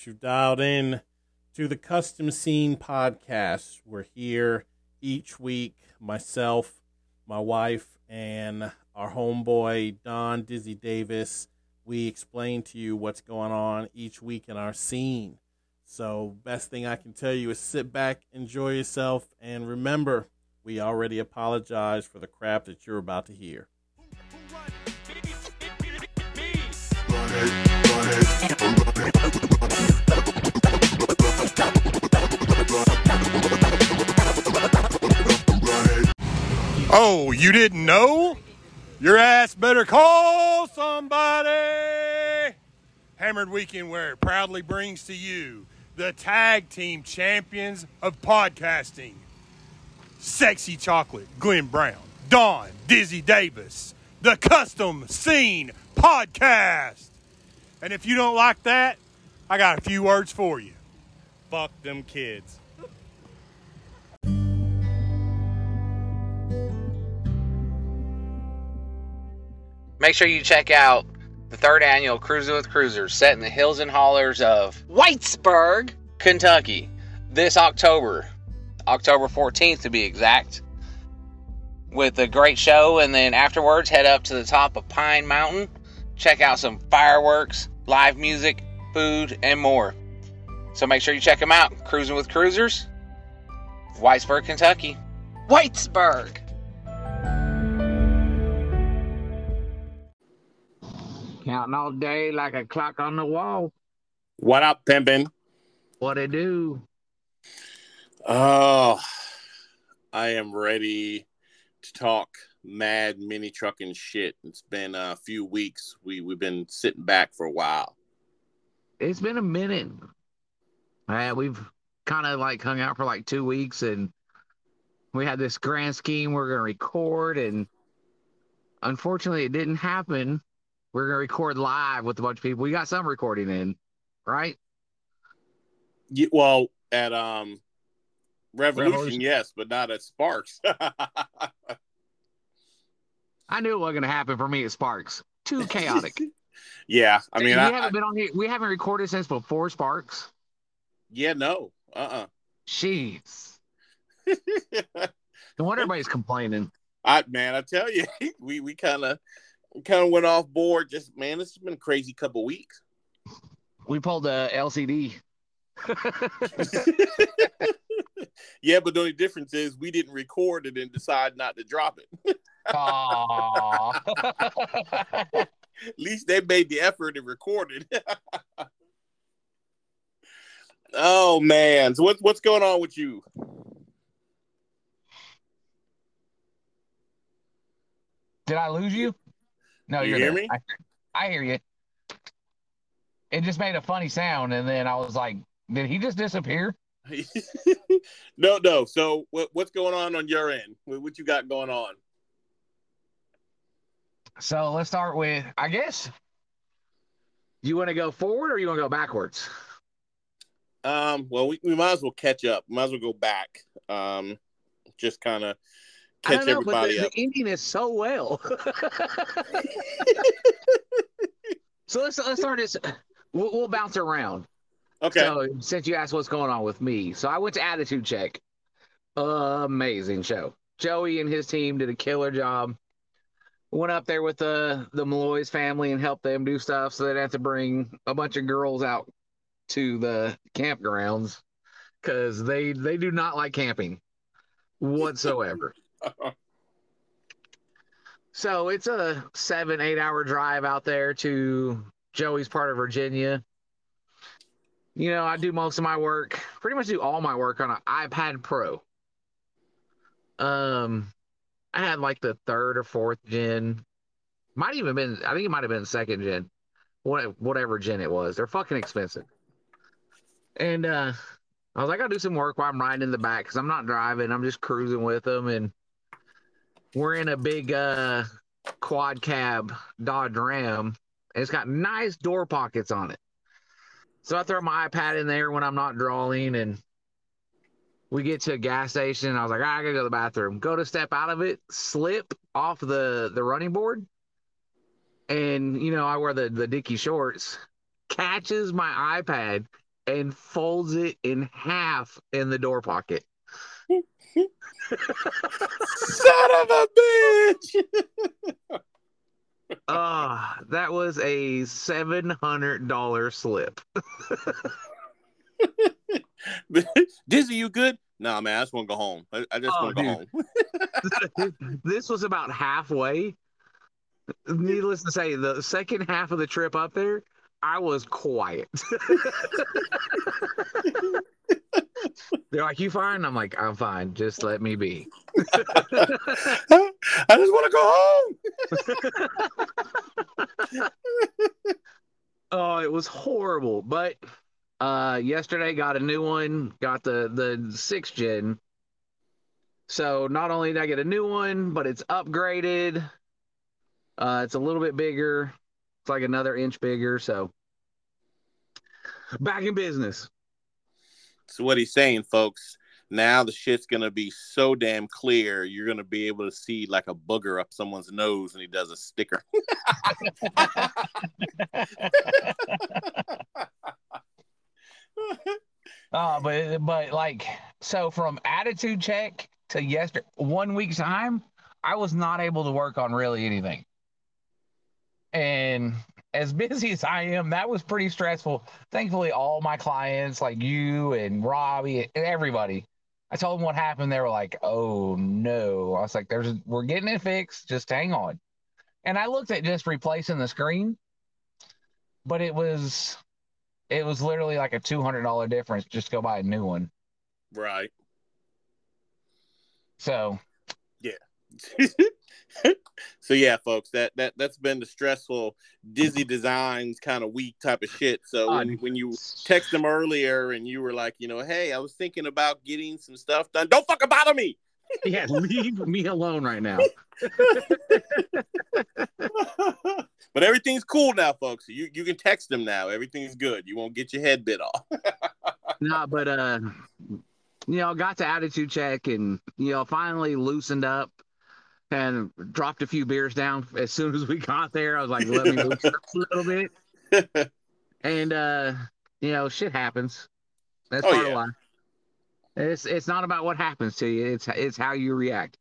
right, folks. You've dialed in to the Custom Scene Podcast. We're here each week, myself, my wife, and our homeboy, Don Dizzy Davis. We explain to you what's going on each week in our scene. So, best thing I can tell you is sit back, enjoy yourself, and remember, we already apologize for the crap that you're about to hear. Oh, you didn't know? Your ass better call somebody. Hammered Weekend Wear proudly brings to you the tag team champions of podcasting. Sexy Chocolate, Glenn Brown, Don Dizzy Davis, the Custom Scene Podcast. And if you don't like that, I got a few words for you. Fuck them kids. Make sure you check out the third annual Cruising with Cruisers set in the hills and hollers of Whitesburg, Kentucky this October, October 14th to be exact, with a great show. And then afterwards, head up to the top of Pine Mountain, check out some fireworks, live music, food, and more. So make sure you check them out. Cruising with Cruisers, Whitesburg, Kentucky. Whitesburg. Counting all day like a clock on the wall. What up, pimpin'? What it do? Oh, I am ready to talk mad mini trucking shit. It's been a few weeks. We we've been sitting back for a while. It's been a minute. Uh, we've kind of like hung out for like two weeks and we had this grand scheme we're going to record and unfortunately it didn't happen. We're going to record live with a bunch of people. We got some recording in, right? Yeah, well, at um Revolution, Revolution. yes, but not at Sparks. I knew it wasn't going to happen for me at Sparks. Too chaotic. yeah, I mean, we I, haven't I- been on here. We haven't recorded since before Sparks. yeah, no, uh, Uh. Jeez. No wonder everybody's complaining. I man, I tell you, we we kind of kind of went off board. Just man, this has been a crazy couple weeks. We pulled the LCD. yeah, but the only difference is we didn't record it and decide not to drop it. Aw. At least they made the effort and recorded. oh man, so what's what's going on with you? Did I lose you? No, You you're hear there. me? I, I hear you. It just made a funny sound, and then I was like, "Did he just disappear?" no, no. So what what's going on on your end? What, what you got going on? So let's start with, I guess. You want to go forward or you want to go backwards? Um, well, we, we might as well catch up. Might as well go back. Um, just kind of I catch don't know, everybody the, up. the ending is so well. so let's let's start this. We'll, we'll bounce around. Okay. So since you asked what's going on with me, so I went to Attitude Check. Amazing show. Joey and his team did a killer job. Went up there with the the Malloy's family and helped them do stuff, so they didn't have to bring a bunch of girls out to the campgrounds because they they do not like camping whatsoever. so it's a seven eight hour drive out there to Joey's part of Virginia you know, I do most of my work, pretty much do all my work on an iPad Pro. Um, I had like the third or fourth gen, might even been, I think it might have been second gen, what whatever gen it was. They're fucking expensive. And uh, I was like, I'll do some work while I'm riding in the back because I'm not driving. I'm just cruising with them, and we're in a big uh quad cab Dodge Ram. And it's got nice door pockets on it. So I throw my iPad in there when I'm not drawing, and we get to a gas station. I was like, "Ah, I gotta go to the bathroom. Go to step out of it, slip off the the running board, and you know I wear the the dicky shorts, catches my iPad and folds it in half in the door pocket. Son of a bitch! Ah, that was a seven hundred dollar slip. Dizzy, you good? Nah, man, I just want to go home. I, I just Oh, want to go dude. home. this was about halfway. Needless to say, the second half of the trip up there, I was quiet. They're like, "You fine?" I'm like, "I'm fine. Just let me be." I just want to go home. Oh, it was horrible. But uh yesterday got a new one, got the the sixth gen. So not only did I get a new one, but it's upgraded. Uh it's a little bit bigger. It's like another inch bigger, so back in business. So what he's saying, folks, now the shit's gonna be so damn clear, you're gonna be able to see like a booger up someone's nose and he does a sticker. Uh, but but like so from attitude check to yesterday, one week's time, I was not able to work on really anything. And as busy as I am, that was pretty stressful. Thankfully, all my clients, like you and Robbie and everybody, I told them what happened. They were like, "Oh no!" I was like, "There's, we're getting it fixed. Just hang on." And I looked at just replacing the screen, but it was it was literally like a two hundred dollar difference just go buy a new one. right. So Yeah. so yeah, folks, that that that's been the stressful Dizzy Designs kind of week type of shit. So when, um, when you text them earlier and you were like, you know, hey, I was thinking about getting some stuff done. Don't fucking bother me. yeah, leave me alone right now. but everything's cool now, folks. You you can text them now. Everything's good. You won't get your head bit off. no, but uh, you know, got to attitude check and you know finally loosened up and dropped a few beers down as soon as we got there. I was like, let me loosen up a little bit, and uh, you know, shit happens. That's Oh, part yeah. of life. It's it's not about what happens to you. It's it's how you react.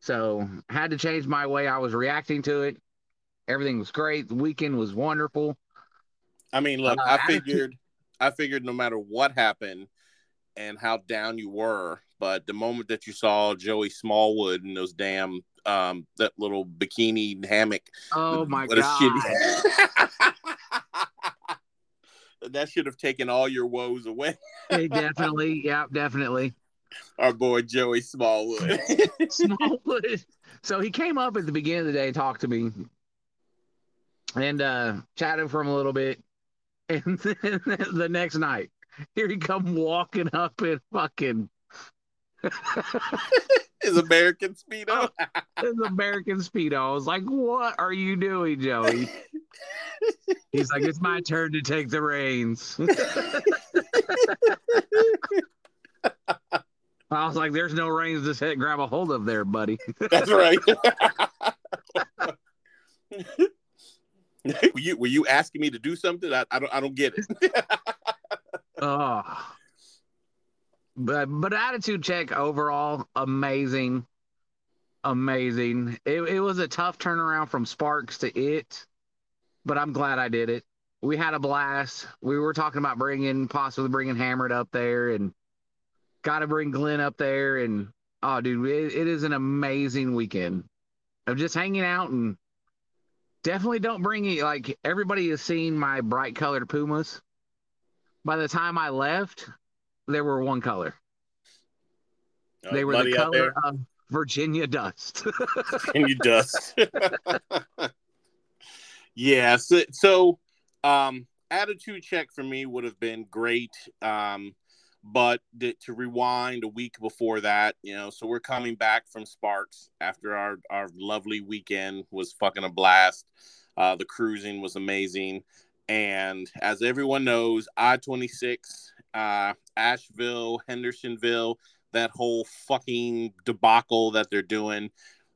So had to change my way I was reacting to it. Everything was great. The weekend was wonderful. I mean, look, Uh, I figured, I figured no matter what happened and how down you were, but the moment that you saw Joey Smallwood in those damn um that little bikini hammock, Oh my what a god! that should have taken all your woes away. Hey, definitely, yeah, definitely. Our boy Joey Smallwood. Smallwood. So he came up at the beginning of the day and talked to me and uh chatted for him a little bit. And then the next night, here he come walking up in fucking His American speedo. Oh, his American Speedo. I was like, what are you doing, Joey? He's like, it's my turn to take the reins. I was like, there's no reins to grab a hold of there, buddy. That's right. were you were you asking me to do something? I, I don't I don't get it. Oh. But but attitude check overall amazing, amazing. It it was a tough turnaround from Sparks to it, but I'm glad I did it. We had a blast. We were talking about bringing possibly bringing Hammered up there, and got to bring Glenn up there. And oh, dude, it, it is an amazing weekend of just hanging out and definitely don't bring it. Like everybody has seen my bright colored Pumas by the time I left, they were one color. They were the color of Virginia dust. you dust. yeah. So, so um, attitude check for me would have been great. Um, but the, to rewind a week before that, you know, so we're coming back from Sparks after our our lovely weekend was fucking a blast. Uh, the cruising was amazing, and as everyone knows, I twenty six, uh, Asheville, Hendersonville, that whole fucking debacle that they're doing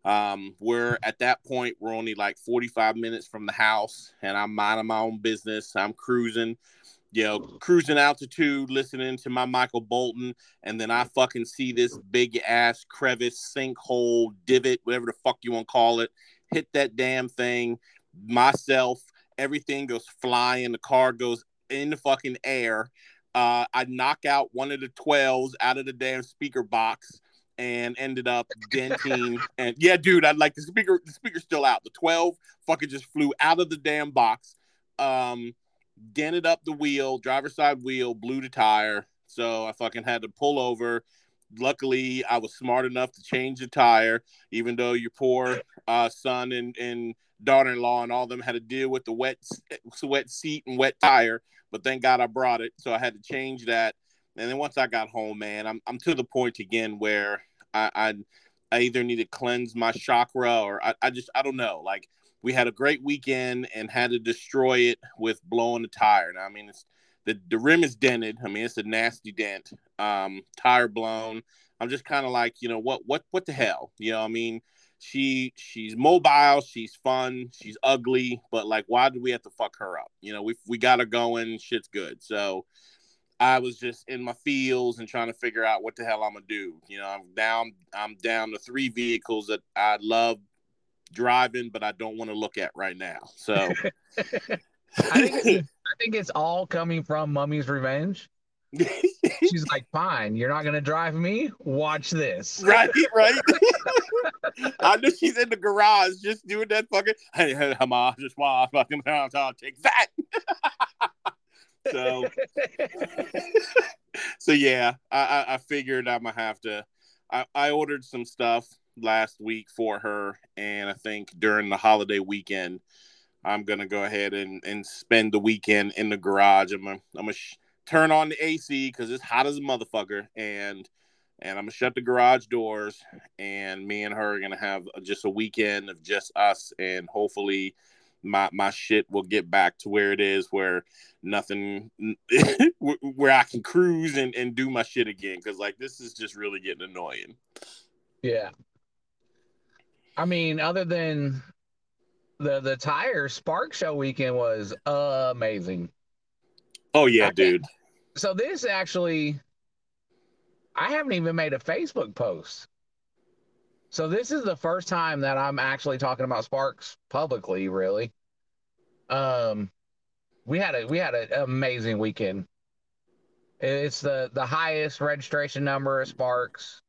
Um, we're at that point, we're only like 45 minutes from the house, and I'm minding my own business. I'm cruising, you know, cruising altitude, listening to my Michael Bolton, and then I fucking see this big ass crevice, sinkhole, divot, whatever the fuck you want to call it, hit that damn thing. Myself, everything goes flying. The car goes in the fucking air. Uh, I knock out one of the 12s out of the damn speaker box and ended up denting. and yeah, dude, I'd like the speaker. The speaker's still out. The 12 fucking just flew out of the damn box. Um, dented up the wheel, driver's side wheel, blew the tire. So I fucking had to pull over. Luckily, I was smart enough to change the tire, even though your poor uh, son and, and daughter-in-law and all of them had to deal with the wet wet seat and wet tire. But thank God I brought it, so I had to change that. And then once I got home, man, I'm I'm to the point again where I I, I either need to cleanse my chakra or I, I just I don't know. Like we had a great weekend and had to destroy it with blowing the tire. Now, I mean, it's the the rim is dented. I mean, it's a nasty dent. Um, tire blown. I'm just kind of like, you know, what what what the hell? You know, I mean, she she's mobile, she's fun, she's ugly, but like, why do we have to fuck her up? You know, we we got her going, shit's good. So I was just in my fields and trying to figure out what the hell I'm gonna do. You know, I'm down. I'm down to three vehicles that I love driving, but I don't want to look at right now. So I think I think it's all coming from Mummy's Revenge. She's like, "Fine, you're not gonna drive me. Watch this." right, right. I know she's in the garage just doing that fucking. Hey, I'm just fucking I'll take that. so, so yeah, I, I, figured I'm gonna have to. I, I ordered some stuff last week for her, and I think during the holiday weekend, I'm gonna go ahead and, and spend the weekend in the garage. I'm gonna, I'm gonna sh- turn on the AC because it's hot as a motherfucker, and and I'm gonna shut the garage doors, and me and her are gonna have just a weekend of just us, and hopefully my my shit will get back to where it is, where nothing, where I can cruise and, and do my shit again, because like this is just really getting annoying. Yeah. I mean, other than the the tire Spark Show weekend was amazing. Oh yeah, dude. So this actually, I haven't even made a Facebook post. So this is the first time that I'm actually talking about Sparks publicly, really. Um, we had a we had an amazing weekend. It's the the highest registration number of Sparks.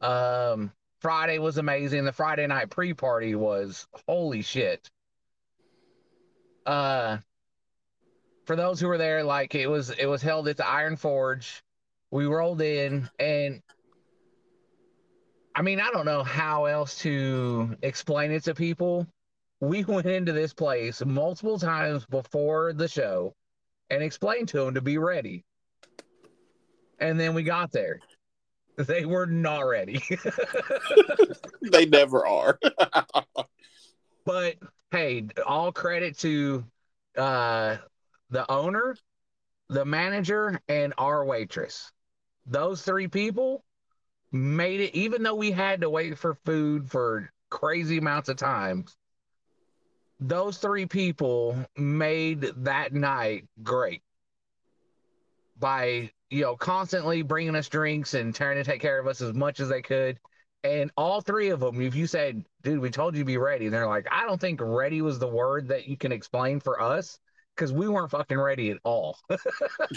Um, Friday was amazing. The Friday night pre party was holy shit. Uh, for those who were there, like it was it was held at the Iron Forge. We rolled in and I mean, I don't know how else to explain it to people. We went into this place multiple times before the show and explained to them to be ready. And then we got there. They were not ready. they never are. but hey, all credit to uh the owner, the manager, and our waitress. Those three people made it even though we had to wait for food for crazy amounts of times. Those three people made that night great by you know constantly bringing us drinks and trying to take care of us as much as they could. And all three of them, if you said, dude, we told you to be ready, they're like, I don't think ready was the word that you can explain for us because we weren't fucking ready at all.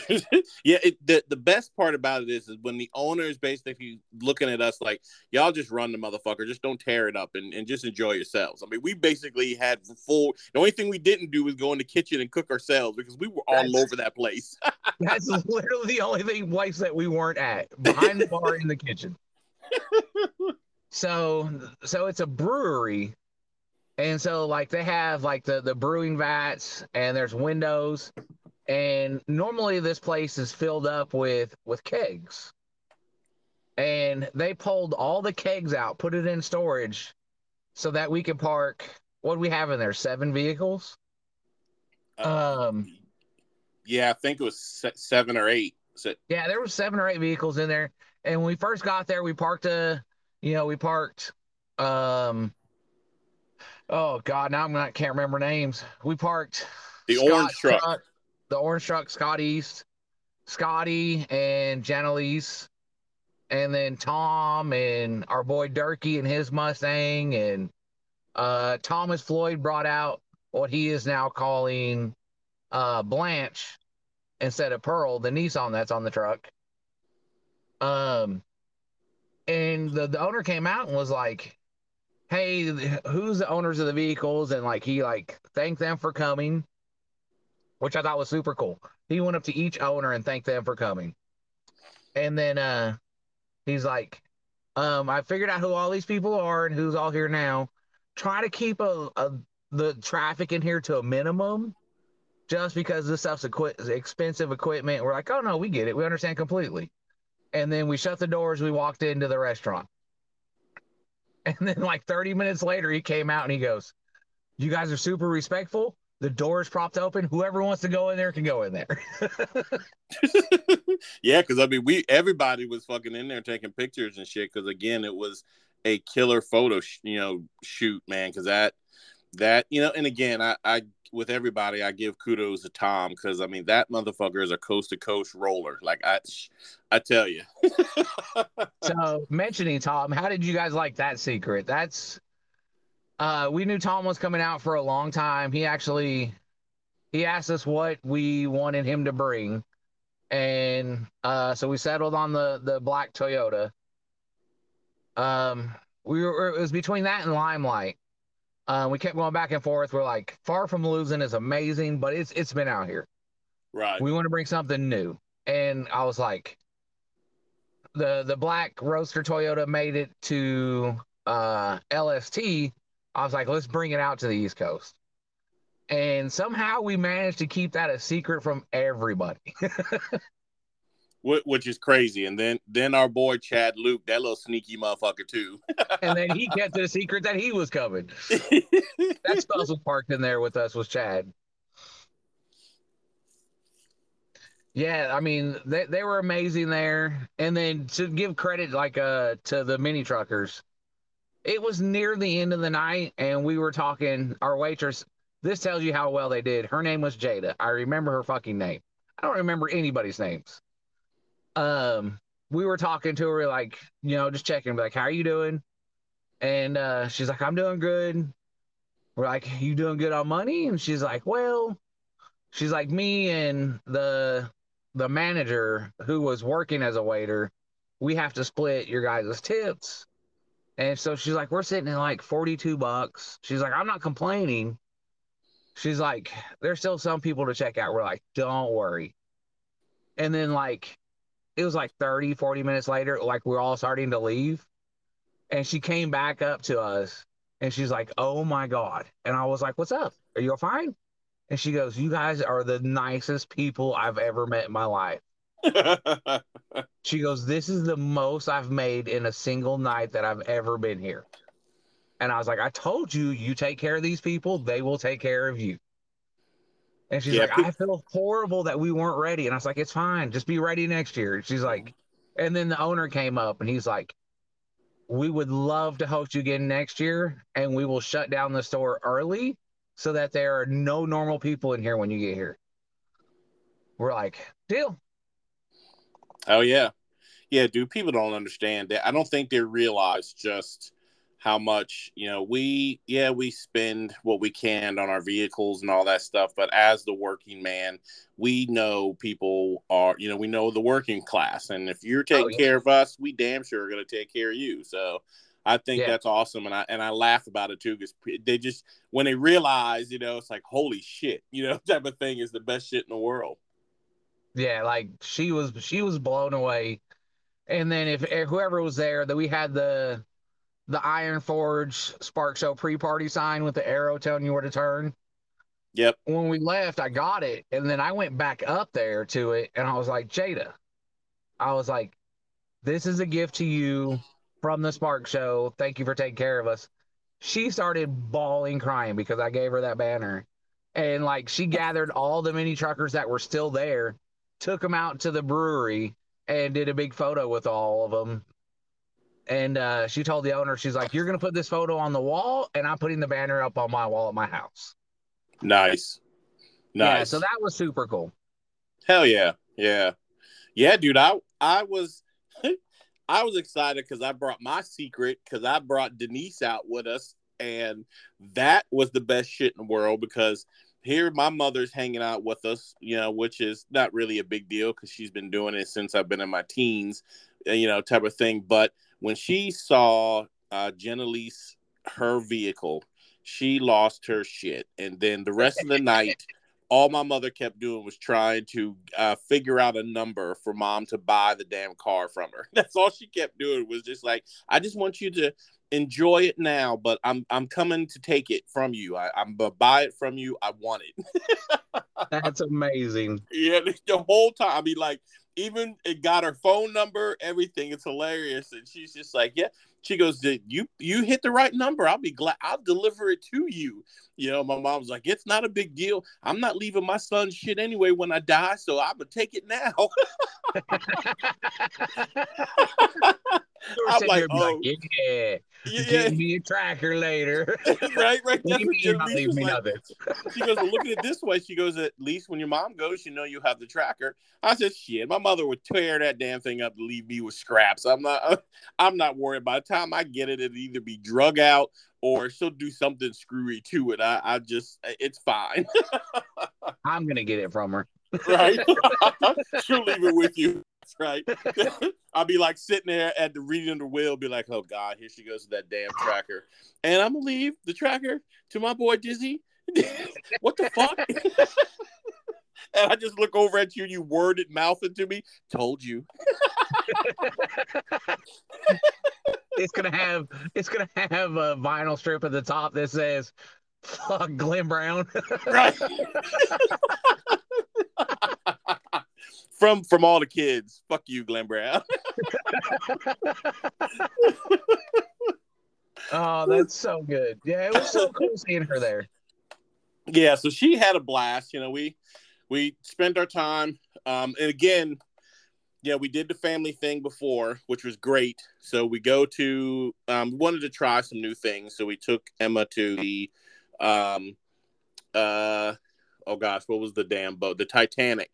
yeah, it, the the best part about it is, is when the owner is basically looking at us like, y'all just run the motherfucker, just don't tear it up and, and just enjoy yourselves. I mean, we basically had full. The only thing we didn't do was go in the kitchen and cook ourselves because we were all That's- over that place. That's literally the only thing place that we weren't at behind the bar in the kitchen. So, so it's a brewery, and so like they have like the the brewing vats, and there's windows, and normally this place is filled up with with kegs, and they pulled all the kegs out, put it in storage, so that we could park. What do we have in there? Seven vehicles. Um. yeah, I think it was se- seven or eight. So, Yeah, there was seven or eight vehicles in there. And when we first got there, we parked a, you know, we parked Um. Oh God, now I'm not can't remember names. We parked The Scott orange truck. the orange truck, Scott East, Scotty and Janelise, and then Tom and our boy Durkee and his Mustang, and uh, Thomas Floyd brought out what he is now calling uh, Blanche instead of Pearl, the Nissan that's on the truck. Um, and the, the owner came out and was like, "Hey, who's the owners of the vehicles?" And like he like thanked them for coming, which I thought was super cool. He went up to each owner and thanked them for coming, and then uh, he's like, um, "I figured out who all these people are and who's all here now. Try to keep a, a the traffic in here to a minimum." Just because this stuff's equi- expensive equipment, we're like, oh no, we get it, we understand completely and then we shut the doors. We walked into the restaurant. And then, like 30 minutes later, he came out and he goes, You guys are super respectful. The door's propped open. Whoever wants to go in there can go in there. yeah, because I mean, we everybody was fucking in there taking pictures and shit. Because again, it was a killer photo, sh- you know, shoot, man. Because that that you know, and again, I, I with everybody, I give kudos to Tom because I mean that motherfucker is a coast to coast roller. Like I, I tell you. so mentioning Tom, how did you guys like that secret? That's uh, we knew Tom was coming out for a long time. He actually he asked us what we wanted him to bring, and uh, so we settled on the the black Toyota. Um, we were it was between that and Limelight. Uh, we kept going back and forth. We're like, far from losing is amazing, but it's it's been out here. Right. We want to bring something new, and I was like, the the black roaster Toyota made it to uh, LST. I was like, let's bring it out to the East Coast, and somehow we managed to keep that a secret from everybody. which is crazy. And then then our boy Chad Luke, that little sneaky motherfucker too. and then he kept it a secret that he was coming. that was parked in there with us was Chad. Yeah, I mean they they were amazing there. And then to give credit like uh to the mini truckers, it was near the end of the night and we were talking our waitress this tells you how well they did. Her name was Jada. I remember her fucking name. I don't remember anybody's names um we were talking to her like you know just checking like how are you doing? And uh she's like i'm doing good. We're like you doing good on money? And she's like well she's like me and the the manager who was working as a waiter we have to split your guys' tips. And so she's like we're sitting in like 42 bucks. She's like i'm not complaining. She's like there's still some people to check out. We're like don't worry. And then like it was like 30, 40 minutes later, like we're all starting to leave. And she came back up to us and she's like, Oh my God. And I was like, What's up? Are you all fine? And she goes, You guys are the nicest people I've ever met in my life. she goes, This is the most I've made in a single night that I've ever been here. And I was like, I told you, you take care of these people, they will take care of you. And she's Yeah, like, I feel horrible that we weren't ready. And I was like, it's fine. Just be ready next year. She's like, and then the owner came up and he's like, we would love to host you again next year and we will shut down the store early so that there are no normal people in here when you get here. We're like, deal. oh yeah. Yeah, dude, people don't understand that. I don't think they realize just how much, you know, we yeah, we spend what we can on our vehicles and all that stuff, but as the working man, we know people are, you know, we know the working class. And if you're oh, taking Oh, yeah. care of us, we damn sure are gonna take care of you. So I think Yeah. that's awesome, and I and I laugh about it too because they just when they realize, you know, it's like holy shit, you know, type of thing is the best shit in the world. Yeah, like she was she was blown away. And then if whoever was there, that we had the the Iron Forge Spark Show pre-party sign with the arrow telling you where to turn. Yep. When we left, I got it, and then I went back up there to it, and I was like, Jada, I was like, this is a gift to you from the Spark Show. Thank you for taking care of us. She started bawling, crying because I gave her that banner, and like she gathered all the mini truckers that were still there, took them out to the brewery, and did a big photo with all of them. And uh, she told the owner, she's like, "You're gonna put this photo on the wall, and I'm putting the banner up on my wall at my house." Nice. Nice. Yeah, so that was super cool. Hell yeah. Yeah. Yeah, dude. I I was I was excited because I brought my secret because I brought Denise out with us, and that was the best shit in the world because here my mother's hanging out with us, you know, which is not really a big deal because she's been doing it since I've been in my teens, you know, type of thing. But when she saw uh Jenelise, her vehicle, she lost her shit. And then the rest of the night, all my mother kept doing was trying to uh, figure out a number for mom to buy the damn car from her. That's all she kept doing was just like, I just want you to enjoy it now, but I'm I'm coming to take it from you. I, I'm gonna buy it from you. I want it. That's amazing. yeah, the whole time. I mean, like, even it got her phone number, everything. It's hilarious, and she's just like, yeah. She goes, "Did you you hit the right number? I'll be glad. I'll deliver it to you." You know, my mom's like, "It's not a big deal. I'm not leaving my son's shit anyway when I die, so I'm gonna take it now." I'm like, "Oh, yeah, yeah, give me a tracker later. right, right. That's what mean you not leave me like. nothing? She goes, well, look at it this way. She goes, at least when your mom goes, you know you have the tracker. I said, shit, my mother would tear that damn thing up to leave me with scraps. I'm not, I'm not worried. By the time I get it, it'll either be drug out or she'll do something screwy to it. I, I just, it's fine, I'm gonna get it from her. right? she'll leave it with you. Right. I'll be like sitting there at the reading the will, be like, oh God, here she goes with that damn tracker. And I'm gonna leave the tracker to my boy Dizzy. what the fuck? and I just look over at you and you worded mouthing to me. Told you. It's gonna have it's gonna have a vinyl strip at the top that says "Fuck Glenn Brown." Right. from from all the kids. Fuck you, Glenn Brown. oh, that's so good. Yeah, it was so cool seeing her there. yeah, so she had a blast. You know, we we spent our time. Um, and again, yeah, we did the family thing before, which was great. So we go to um, we wanted to try some new things. So we took Emma to the um uh oh gosh, what was the damn boat? The Titanic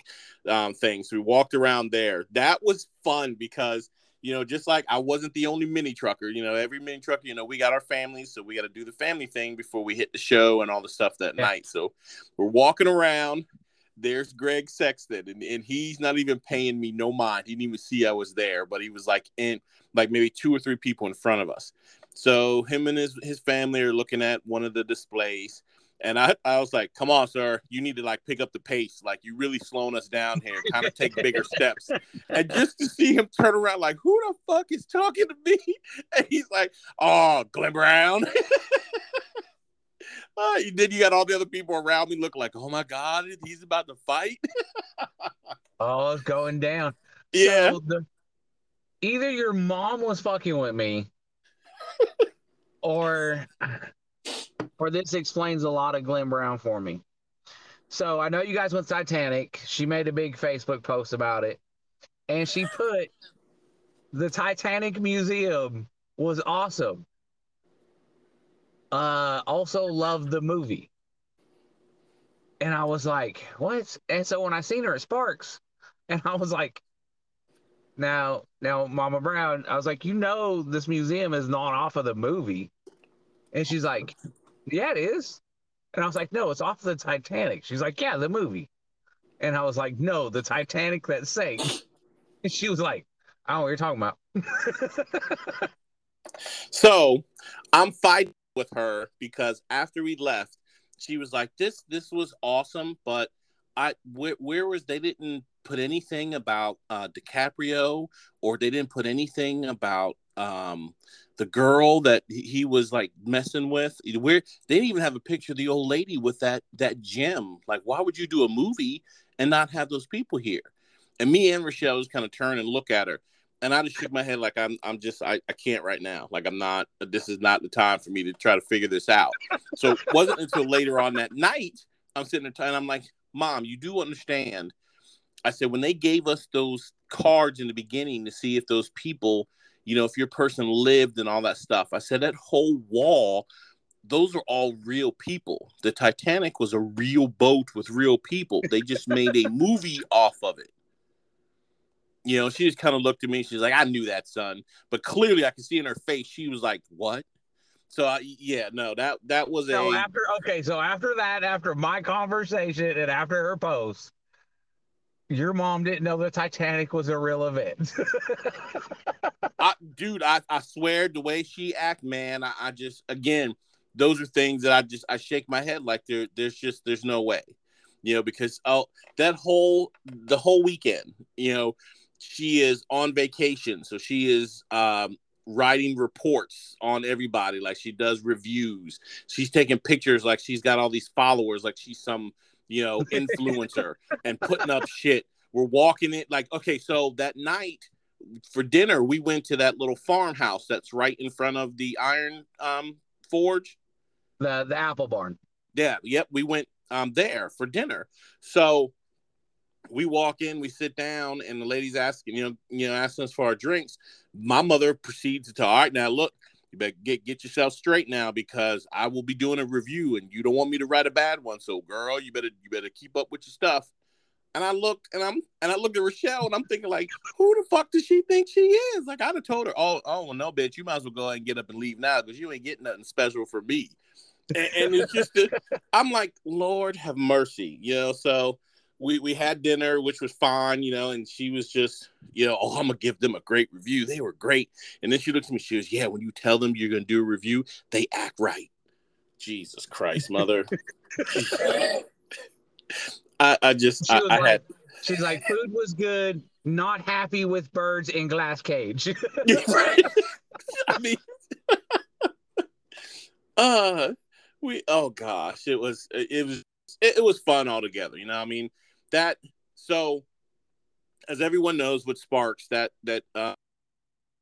um thing. So we walked around there. That was fun because you know, just like I wasn't the only mini trucker, you know, every mini trucker, you know, we got our families, so we got to do the family thing before we hit the show and all the stuff that Yeah. night. So we're walking around. There's Greg Sexton, and, and he's not even paying me no mind. He didn't even see I was there, but he was like in like maybe two or three people in front of us. So him and his his family are looking at one of the displays. And I, I was like, come on, sir, you need to like pick up the pace. Like you're really slowing us down here, kind of take bigger steps. And just to see him turn around, like, who the fuck is talking to me? And he's like, oh, Glenn Brown. Uh, then you got all the other people around me look like, oh my God, he's about to fight. Oh, it's going down. yeah. So the, either your mom was fucking with me, or or this explains a lot of Glenn Brown for me. So I know you guys went to Titanic. She made a big Facebook post about it, and she put the Titanic Museum was awesome. Uh, also loved the movie. And I was like, what? And so when I seen her at Sparks, and I was like, now, now, Mama Brown, I was like, you know, this museum is not off of the movie. And she's like, yeah, it is. And I was like, no, it's off the Titanic. She's like, yeah, the movie. And I was like, no, the Titanic that sank. And she was like, I don't know what you're talking about. So I'm fighting with her because after we left, she was like, "This this was awesome, but I where, where was they didn't put anything about uh, DiCaprio or they didn't put anything about um, the girl that he- was like messing with. Where they didn't even have a picture of the old lady with that that gem. Like, why would you do a movie and not have those people here?" And me and Rochelle just kind of turn and look at her and I just shook my head like I'm I'm just I, I can't right now. Like I'm not this is not the time for me to try to figure this out. So it wasn't until later on that night I'm sitting there and I'm like, Mom, you do understand. I said when they gave us those cards in the beginning to see if those people, you know, if your person lived and all that stuff. I said that whole wall, those are all real people. The Titanic was a real boat with real people. They just made a movie off of it. You know, she just kind of looked at me. She's like, "I knew that, son," but clearly, I could see in her face she was like, "What?" So uh, yeah, no, that that was So a after okay, so after that, after my conversation and after her post, your mom didn't know the Titanic was a real event. I, dude. I, I swear the way she act, man. I, I just again, those are things that I just I shake my head like there there's just there's no way, you know, because oh that whole the whole weekend, you know, she is on vacation, so she is um writing reports on everybody like she does reviews. She's taking pictures like she's got all these followers like she's some you know influencer and putting up shit. We're walking it like okay so that night for dinner we went to that little farmhouse that's right in front of the iron um forge. The the apple barn. yeah yep we went um there for dinner. So we walk in we sit down and the lady's asking you know you know asking us for our drinks my mother proceeds to tell all right now look you better get get yourself straight now because i will be doing a review and you don't want me to write a bad one so girl you better you better keep up with your stuff and I looked and I'm and I looked at Rochelle and I'm thinking like, who the fuck does she think she is? Like I'd have told her, oh, oh no, bitch, you might as well go ahead and get up and leave now because you ain't getting nothing special for me. And, and it's just, I'm like, Lord have mercy, you know. So we we had dinner, which was fine, you know, and she was just, you know, oh, I'm gonna give them a great review. They were great. And then she looked at me, she goes, yeah, when you tell them you're gonna do a review, they act right. Jesus Christ, mother. I, I just I, was I like, had she's like, food was good, not happy with birds in glass cage. I mean, uh, we oh gosh, it was it was it, it was fun altogether. You know, I mean that. So, as everyone knows, with Sparks, that that uh,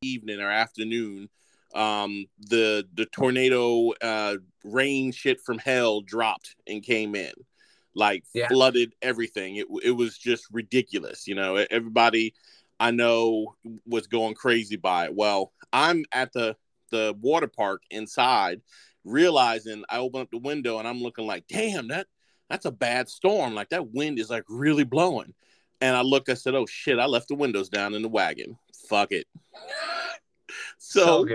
evening or afternoon, um, the the tornado uh, rain shit from hell dropped and came in, like Yeah. flooded everything. It it was just ridiculous. You know, everybody I know was going crazy by it. Well, I'm at the the water park inside, realizing I open up the window and I'm looking like, damn, that that's a bad storm. Like that wind is like really blowing. And I looked, I said, Oh shit, I left the windows down in the wagon. Fuck it. so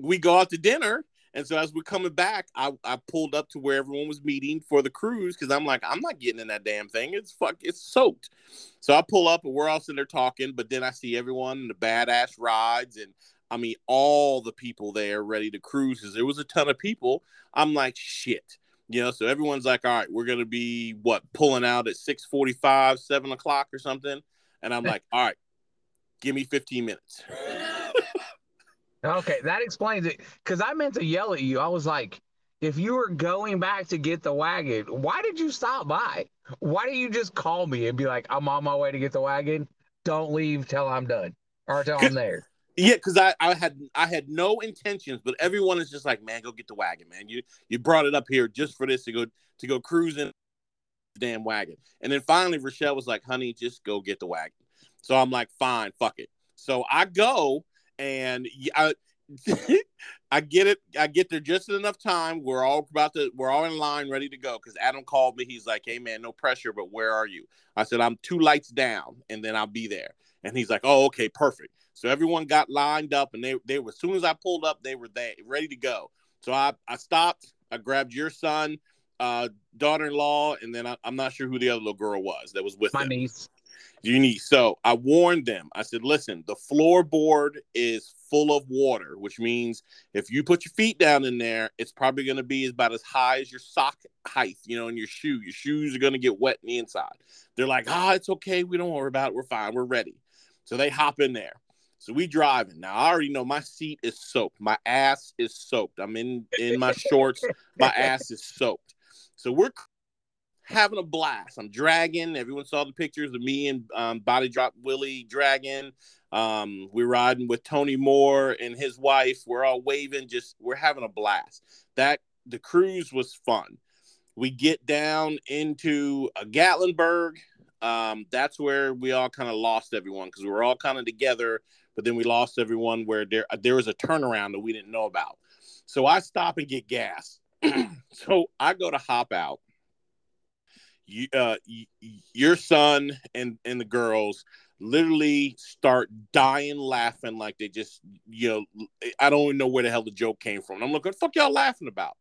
we go out to dinner. And so as we're coming back, I, I pulled up to where everyone was meeting for the cruise because I'm like, I'm not getting in that damn thing. It's fuck, it's soaked. So I pull up and we're all sitting there talking, but then I see everyone in the badass rides and I mean all the people there ready to cruise because there was a ton of people. I'm like, shit. You know, so everyone's like, all right, we're gonna be what pulling out at 6:45, 7 o'clock or something. And I'm like, all right, give me 15 minutes. Okay, that explains it. Because I meant to yell at you. I was like, if you were going back to get the wagon, why did you stop by? Why didn't you just call me and be like, I'm on my way to get the wagon? Don't leave till I'm done or till I'm there. Yeah, because I, I had I had no intentions, but everyone is just like, man, go get the wagon, man. You you brought it up here just for this to go to go cruising damn wagon. And then finally Rochelle was like, honey, just go get the wagon. So I'm like, fine, fuck it. So I go and I, I get it. I get there just in enough time. We're all about to we're all in line ready to go because Adam called me. He's like, hey man, no pressure, but where are you? I said, I'm two lights down and then I'll be there. And he's like, oh, okay, perfect. So everyone got lined up, and they they were as soon as I pulled up, they were there, ready to go. So I I stopped. I grabbed your son, uh, daughter-in-law, and then I, I'm not sure who the other little girl was that was with My them. niece. Your niece. So I warned them. I said, listen, the floorboard is full of water, which means if you put your feet down in there, it's probably going to be about as high as your sock height, you know, in your shoe. Your shoes are going to get wet in the inside. They're like, ah, it's okay. We don't worry about it. We're fine. We're ready. So they hop in there. So we driving. Now I already know my seat is soaked. My ass is soaked. I'm in in my shorts. My ass is soaked. So we're having a blast. I'm dragging. Everyone saw the pictures of me and um, Body Drop Willie dragging. Um, we're riding with Tony Moore and his wife. We're all waving. Just we're having a blast. That the cruise was fun. We get down into a Gatlinburg. Um, that's where we all kind of lost everyone because we were all kind of together but then we lost everyone where there there was a turnaround that we didn't know about. So I stop and get gas. so I go to hop out. You, uh, your son and and the girls literally start dying laughing like they just you know I don't even know where the hell the joke came from. And I'm the fuck y'all laughing about?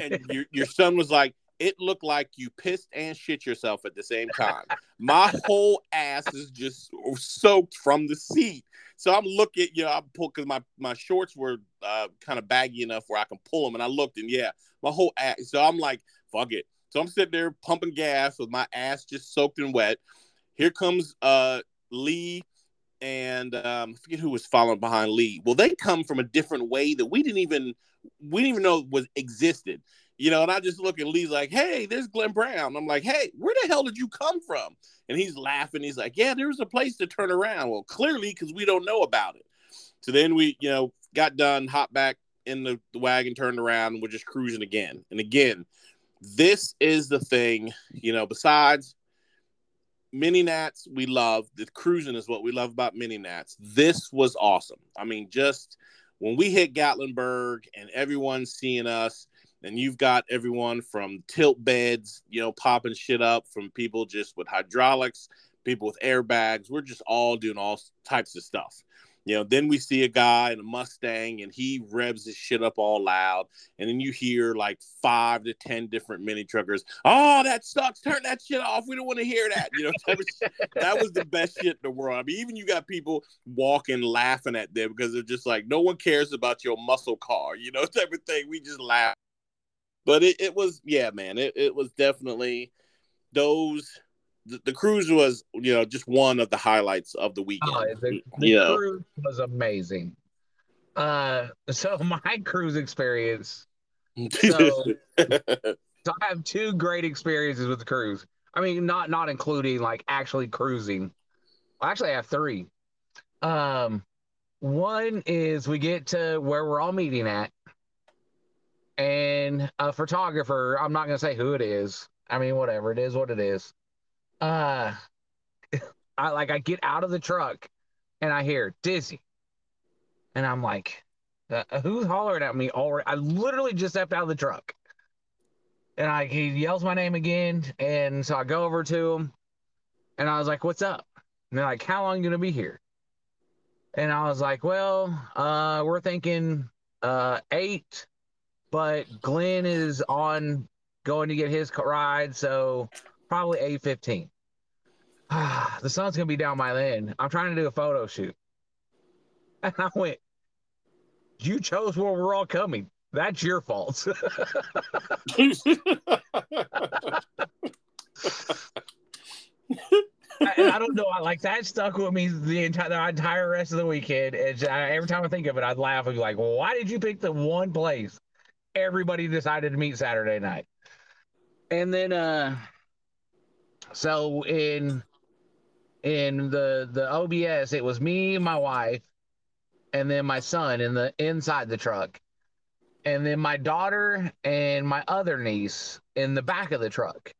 And your your son was like, it looked like you pissed and shit yourself at the same time. My whole ass is just soaked from the seat. So I'm looking, you know, I pull because my my shorts were uh, kind of baggy enough where I can pull them, and I looked, and yeah, my whole ass. So I'm like, fuck it. So I'm sitting there pumping gas with my ass just soaked and wet. Here comes uh Lee and um, I forget who was following behind Lee. Well, they come from a different way that we didn't even we didn't even know was existed. You know, and I just look at Lee's like, hey, there's Glenn Brown. I'm like, hey, where the hell did you come from? And he's laughing. He's like, yeah, there was a place to turn around. Well, clearly, because we don't know about it. So then we, you know, got done, hopped back in the, the wagon, turned around, and we're just cruising again. And again, this is the thing, you know, besides mini nats we love the cruising is what we love about mini nats this was awesome i mean just when we hit gatlinburg and everyone's seeing us and you've got everyone from tilt beds you know popping shit up from people just with hydraulics people with airbags we're just all doing all types of stuff you know, then we see a guy in a Mustang and he revs his shit up all loud. And then you hear like five to 10 different mini truckers. Oh, that sucks. Turn that shit off. We don't want to hear that. You know, that was, that was the best shit in the world. I mean, even you got people walking laughing at them because they're just like, no one cares about your muscle car, you know, type of thing. We just laugh. But it, it was, yeah, man, it, it was definitely those the, the cruise was you know just one of the highlights of the weekend. Oh, the, the cruise was amazing. Uh, so my cruise experience. So, so I have two great experiences with the cruise. I mean, not not including like actually cruising. Actually, I have three. Um, one is we get to where we're all meeting at, and a photographer. I'm not gonna say who it is. I mean, whatever it is, what it is. Uh, I like I get out of the truck, and I hear Dizzy, and I'm like, uh, who's hollering at me already? I literally just stepped out of the truck. And I he yells my name again. And so I go over to him and I was like, What's up? And they're like, How long you gonna be here? And I was like, Well, uh, we're thinking uh eight, but Glenn is on going to get his ride, so probably eight fifteen. the sun's gonna be down by then. I'm trying to do a photo shoot. And I went, You chose where we're all coming. That's your fault. and I don't know. I like that stuck with me the entire the entire rest of the weekend. I, every time I think of it, I'd laugh and be like, "Why did you pick the one place everybody decided to meet Saturday night?" And then, uh, so in in the the OBS, it was me, my wife, and then my son in the inside the truck, and then my daughter and my other niece in the back of the truck.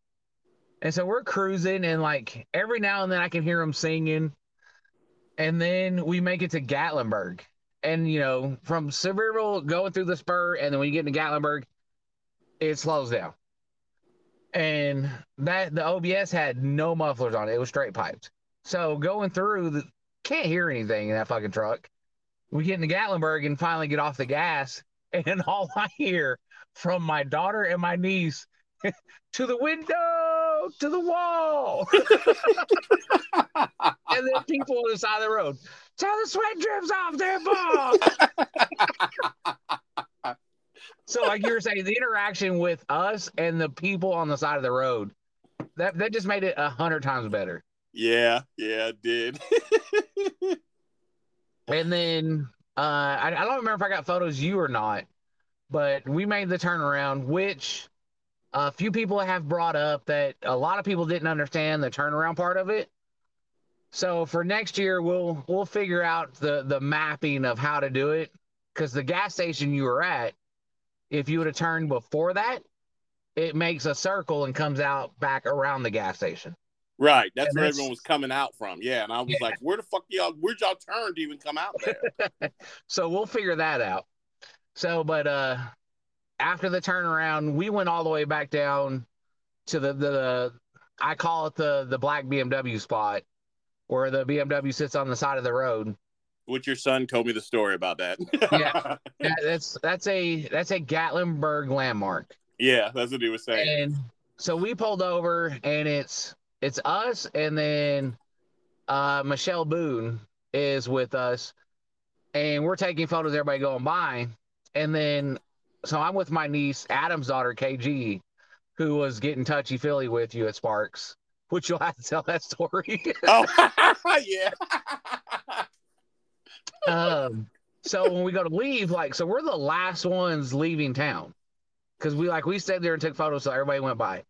And so we're cruising, and like every now and then I can hear them singing. And then we make it to Gatlinburg. And, you know, from Sevierville going through the spur, and then when you get into Gatlinburg, it slows down. And that the OBS had no mufflers on it, it was straight piped. So going through, the, can't hear anything in that fucking truck. We get into Gatlinburg and finally get off the gas, and all I hear from my daughter and my niece to the window, to the wall. and then people on the side of the road. Tell the sweat drips off their balls. so, like you were saying, the interaction with us and the people on the side of the road, that that just made it a hundred times better. yeah, yeah, it did. And then uh, I, I don't remember if I got photos of you or not, but we made the turnaround, which a few people have brought up that a lot of people didn't understand the turnaround part of it. So for next year, we'll we'll figure out the the mapping of how to do it because the gas station you were at, if you would have turned before that, it makes a circle and comes out back around the gas station. Right. That's And where that's- everyone was coming out from. Yeah. And I was like, where the fuck y'all where'd y'all turn to even come out there? so we'll figure that out. So, but uh, after the turnaround, we went all the way back down to the the I call it the the black BMW spot, where the BMW sits on the side of the road. Which your son told me the story about that. Yeah. Yeah, that's that's a that's a Gatlinburg landmark. yeah, that's what he was saying. And so we pulled over, and it's it's us, and then uh, Michelle Boone is with us, and we're taking photos. of Everybody going by, and then so I'm with my niece, Adam's daughter, KG, who was getting touchy feely with you at Sparks, which you'll have to tell that story. oh yeah. um, so when we go to leave, like, so we're the last ones leaving town because we like we stayed there and took photos, so everybody went by.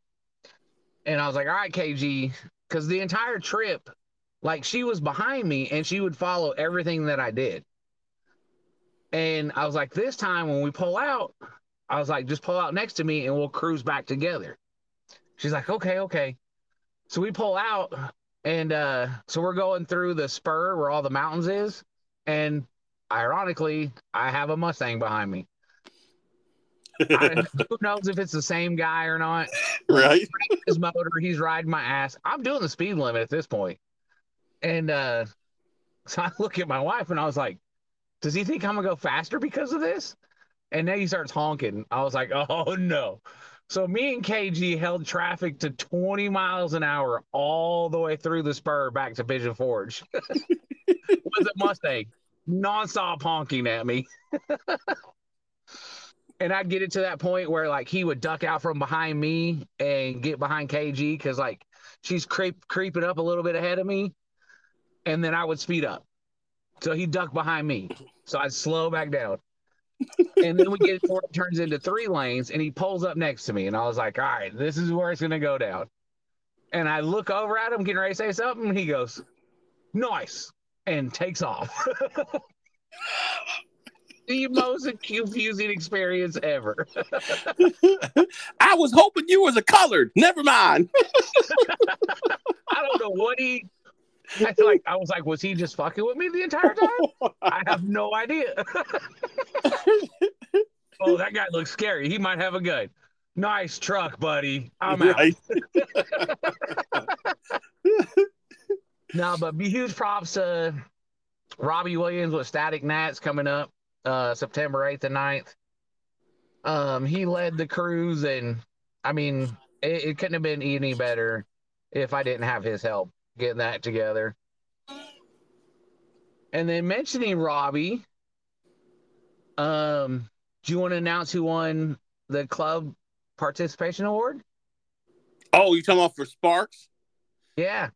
And I was like, all right, KG, because the entire trip, like, she was behind me and she would follow everything that I did. And I was like, this time when we pull out, I was like, just pull out next to me and we'll cruise back together. She's like, okay, okay. So we pull out and uh so we're going through the spur where all the mountains is. And ironically i have a mustang behind me. I, who knows if it's the same guy or not. Right. his motor. He's riding my ass. I'm doing the speed limit at this point. And uh so i look at my wife and i was like does he think i'm gonna go faster because of this? And then he starts honking. I was like oh no so me and kg held traffic to 20 miles an hour all the way through the spur back to pigeon forge. With a mustang. Nonstop honking at me. And I'd get it to that point where like he would duck out from behind me and get behind KG because like she's creep creeping up a little bit ahead of me, and then I would speed up. So he ducked behind me, so I'd slow back down, and then we get before it turns into three lanes, and he pulls up next to me, and I was like, all right, this is where it's gonna go down. And I look over at him, getting ready to say something, and he goes, nice, and takes off. the most confusing experience ever. I was hoping you was a colored. Never mind. I don't know what he. I feel like I was like, was he just fucking with me the entire time? I have no idea. oh, that guy looks scary. He might have a gun. Nice truck, buddy. I'm out. right. No, but be huge props to Robbie Williams with Static Nats coming up uh September 8th and 9th. Um, he led the cruise, and I mean, it, it couldn't have been any better if I didn't have his help getting that together. And then mentioning Robbie, um, do you want to announce who won the club participation award? Oh, you talking about for Sparks? Yeah.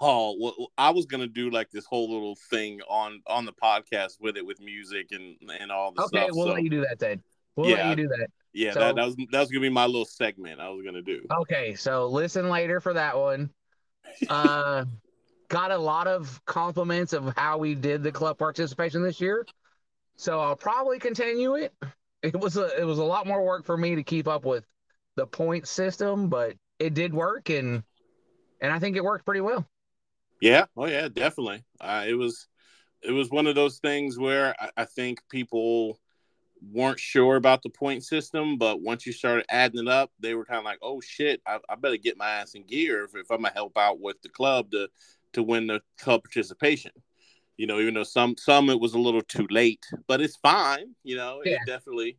Oh, well, I was gonna do like this whole little thing on on the podcast with it with music and and all the Okay, stuff. Okay, we'll so, let you do that then. We'll Yeah. let you do that. yeah, so- that, that was that was gonna be my little segment I was gonna do. Okay, so listen later for that one. Uh, got a lot of compliments of how we did the club participation this year, so I'll probably continue it. It was a it was a lot more work for me to keep up with the point system, but it did work and and I think it worked pretty well. Yeah, oh yeah, definitely. Uh, it was it was one of those things where I, I think people weren't sure about the point system, but once you started adding it up, they were kind of like, "Oh shit, I, I better get my ass in gear if, if I'm gonna help out with the club to to win the club participation." You know, even though some some it was a little too late, but it's fine. You know, Yeah. it definitely.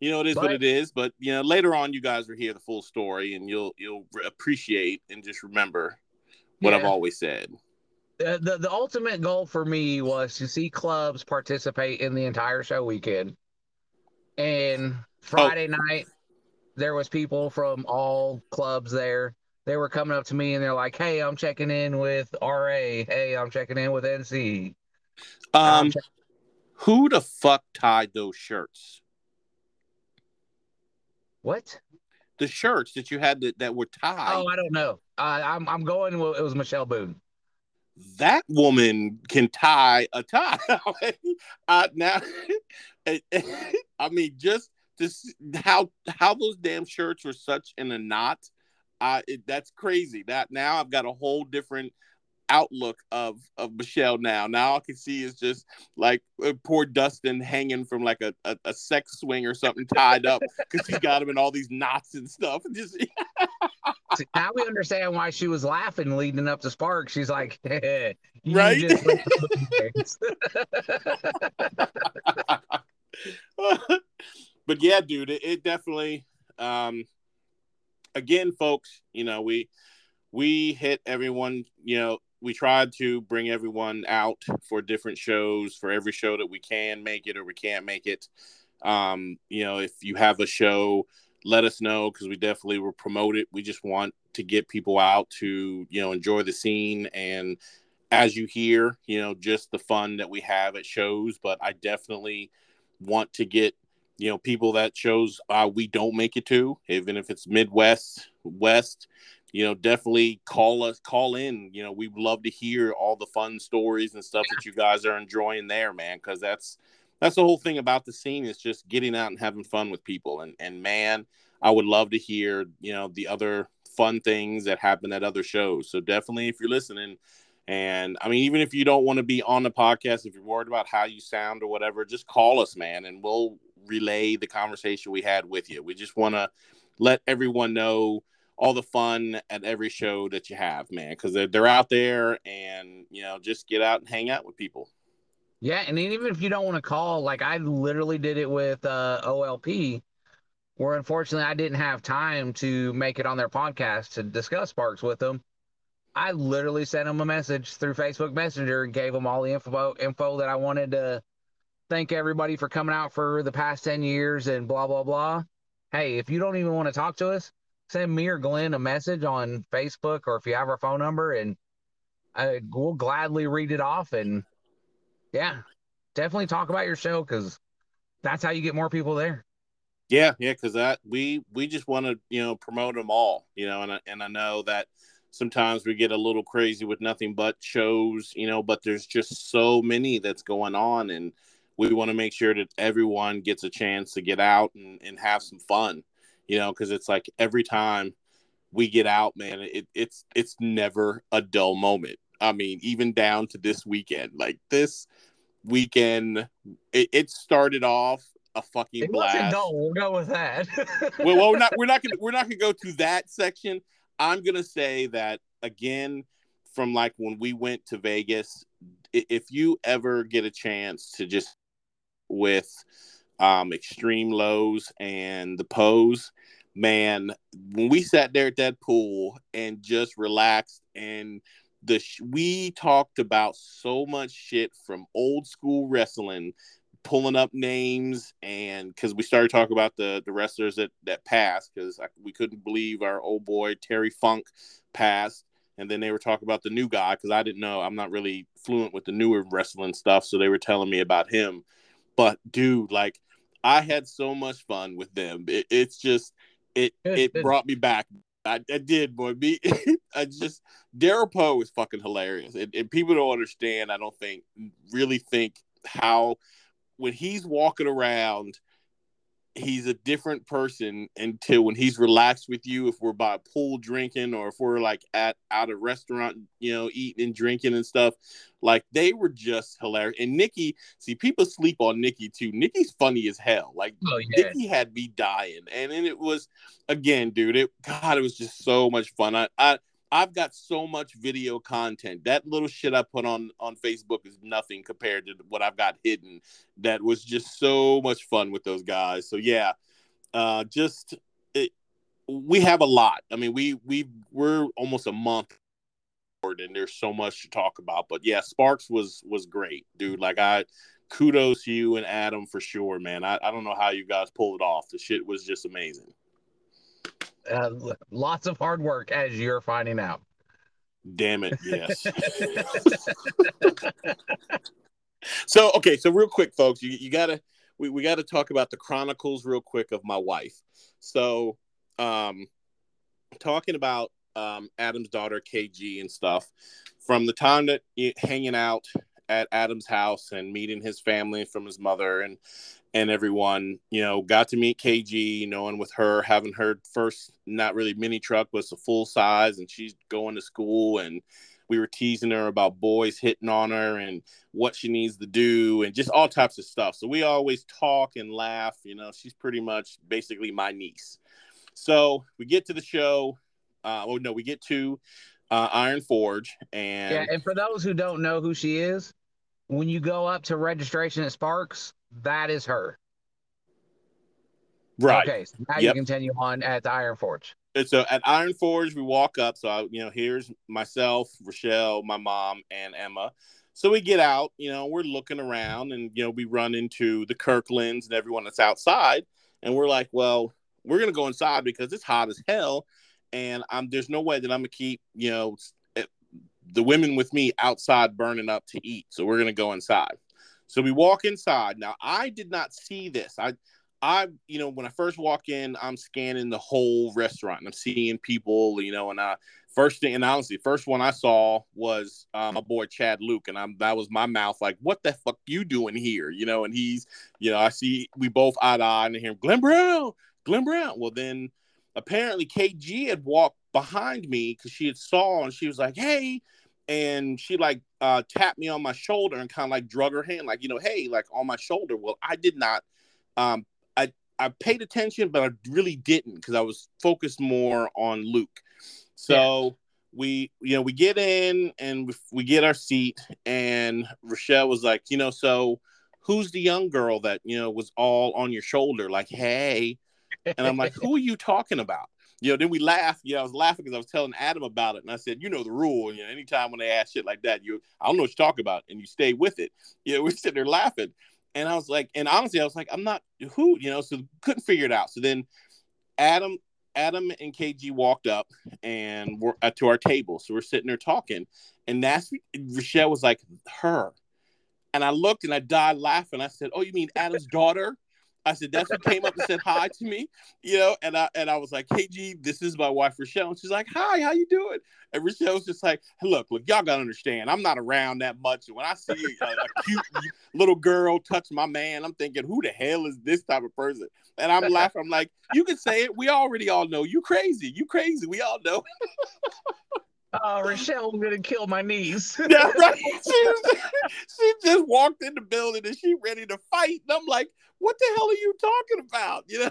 You know, it is what it is, but you know, later on, you guys will hear the full story, and you'll you'll appreciate and just remember what I've always said. the, the the ultimate goal for me was to see clubs participate in the entire show weekend. And Friday night, there was people from all clubs there. They were coming up to me and they're like, "Hey, I'm checking in with RA. Hey, I'm checking in with NC." Um, check- who the fuck tied those shirts? what? The shirts that you had that, that were tied. Oh, I don't know. Uh, I'm I'm going. With, it was Michelle Boone. That woman can tie a tie. uh, now, I mean, just just how how those damn shirts were such in a knot. I it, that's crazy. That now I've got a whole different outlook of of Michelle now. Now I can see is just like uh, poor Dustin hanging from like a, a, a sex swing or something tied up because he got him in all these knots and stuff. Just See, now we understand why she was laughing leading up to Spark. She's like, "You Right? just went to the but yeah, dude, it, it definitely. Um, again, folks, you know we we hit everyone. You know, we tried to bring everyone out for different shows for every show that we can make it or we can't make it. Um, you know, if you have a show, let us know because we definitely will promote it. We just want to get people out to you know enjoy the scene and as you hear, you know, just the fun that we have at shows. But I definitely want to get you know people that shows uh, we don't make it to, even if it's Midwest, West. You know, definitely call us, call in. You know, we'd love to hear all the fun stories and stuff that you guys are enjoying there, man. Because that's that's the whole thing about the scene is just getting out and having fun with people. And and man, I would love to hear you know the other fun things that happen at other shows. So definitely, if you're listening, and I mean, even if you don't want to be on the podcast, if you're worried about how you sound or whatever, just call us, man, and we'll relay the conversation we had with you. We just want to let everyone know all the fun at every show that you have, man, because they're, they're out there and, you know, just get out and hang out with people. Yeah, and even if you don't want to call, like I literally did it with uh, OLP, where unfortunately I didn't have time to make it on their podcast to discuss Sparks with them. I literally sent them a message through Facebook Messenger and gave them all the info info that I wanted to thank everybody for coming out for the past 10 years and blah blah blah. Hey, if you don't even want to talk to us, send me or Glenn a message on Facebook or if you have our phone number and I, we'll gladly read it off and yeah, definitely talk about your show because that's how you get more people there. Yeah, yeah, because that we we just want to you know promote them all, you know, and I, and I know that sometimes we get a little crazy with nothing but shows, you know, but there's just so many that's going on, and we want to make sure that everyone gets a chance to get out and, and have some fun, you know, because it's like every time we get out, man, it, it's it's never a dull moment. I mean, even down to this weekend, like this weekend, it, it started off a fucking It blast dull. We'll go with that. well, well, we're not we're not gonna we're not gonna go to that section. I'm gonna say that again from like when we went to Vegas. If you ever get a chance to just with um Xtreme Lows and the Poes, man, when we sat there at that pool and just relaxed and the sh- we talked about so much shit from old school wrestling pulling up names and because we started talking about the the wrestlers that that passed because we couldn't believe our old boy Terry Funk passed. And then they were talking about the new guy because I didn't know I'm not really fluent with the newer wrestling stuff so they were telling me about him. But dude like I had so much fun with them. It, it's just it it brought me back I, I did boy. Me I just Daryl Poe is fucking hilarious. And, and people don't understand I don't think really think how when he's walking around, he's a different person until when he's relaxed with you. If we're by a pool drinking or if we're like at out a restaurant, you know, eating and drinking and stuff, like they were just hilarious. And Nikki, see, people sleep on Nikki too. Nikki's funny as hell. Like oh yeah. Nikki had me dying, and then it was again, dude. It God, it was just so much fun. I, I I've got so much video content. That little shit I put on on Facebook is nothing compared to what I've got hidden. That was just so much fun with those guys. So yeah, uh, just it, we have a lot. I mean, we we we're almost a month and there's so much to talk about. But yeah, Sparks was was great, dude. Like I kudos to you and Adam for sure, man. I, I don't know how you guys pulled it off. The shit was just amazing. Uh, lots of hard work, as you're finding out. Damn it, yes. so okay, so real quick, folks, you, you gotta we, we gotta talk about the chronicles real quick of my wife. So um talking about um Adam's daughter KG and stuff, from the time that you hanging out at Adam's house and meeting his family from his mother and and everyone, you know, got to meet KG, knowing with her having her first not really mini truck, but it's a full size, and she's going to school, and we were teasing her about boys hitting on her and what she needs to do, and just all types of stuff. So we always talk and laugh. You know, she's pretty much basically my niece. So we get to the show. Uh, oh no, we get to uh, Iron Forge, and Yeah, and for those who don't know who she is, when you go up to registration at Sparks, that is her. right. Okay, so now Yep. you continue on at the Iron Forge. And so at Iron Forge, we walk up. So, I, you know, here's myself, Rochelle, my mom, and Emma. So we get out, you know, we're looking around and, you know, we run into the Kirklands and everyone that's outside. And we're like, well, we're going to go inside because it's hot as hell. And I'm, there's no way that I'm going to keep, you know, eh, the women with me outside burning up to eat. So we're going to go inside. So we walk inside. Now, I did not see this. I, I, you know, when I first walk in, I'm scanning the whole restaurant. And I'm seeing people, you know, and I first thing, and honestly, first one I saw was um, my boy Chad Luke, and I'm that was my mouth like, what the fuck you doing here, you know? And he's, you know, I see we both eye to eye, and hear Glenn Brown, Glenn Brown. Well, then apparently KG had walked behind me because she had saw, and she was like, hey. And she like uh, tapped me on my shoulder and kind of like drug her hand, like you know, hey, like on my shoulder. Well, I did not um, I I paid attention, but I really didn't because I was focused more on Luke. So we, you know, we get in and we, we get our seat, and Rochelle was like, you know, so who's the young girl that you know was all on your shoulder, like, hey, and I'm like, who are you talking about? You know, then we laughed. You know, I was laughing because I was telling Adam about it, and I said, you know, the rule. You know, anytime when they ask shit like that, you, I don't know what you talk about, and you stay with it. You know, we're sitting there laughing. And I was like, and honestly, I was like, I'm not who, you know, so couldn't figure it out. So then Adam, Adam and KG walked up and we're uh, to our table. So we're sitting there talking. And that's Rochelle was like, her. And I looked and I died laughing. I said, Oh, you mean Adam's daughter? I said, that's what came up and said hi to me, you know, and I and I was like, KG, this is my wife Rochelle. And she's like, Hi, how you doing? And Rochelle's just like, hey, look, look, y'all gotta understand, I'm not around that much. And when I see a, a cute little girl touch my man, I'm thinking, who the hell is this type of person? And I'm laughing. I'm like, you can say it. We already all know you crazy. You crazy. We all know. Oh, Rochelle, I'm gonna kill my niece. yeah, right. She, she just walked in the building and she ready to fight. And I'm like, what the hell are you talking about? You know?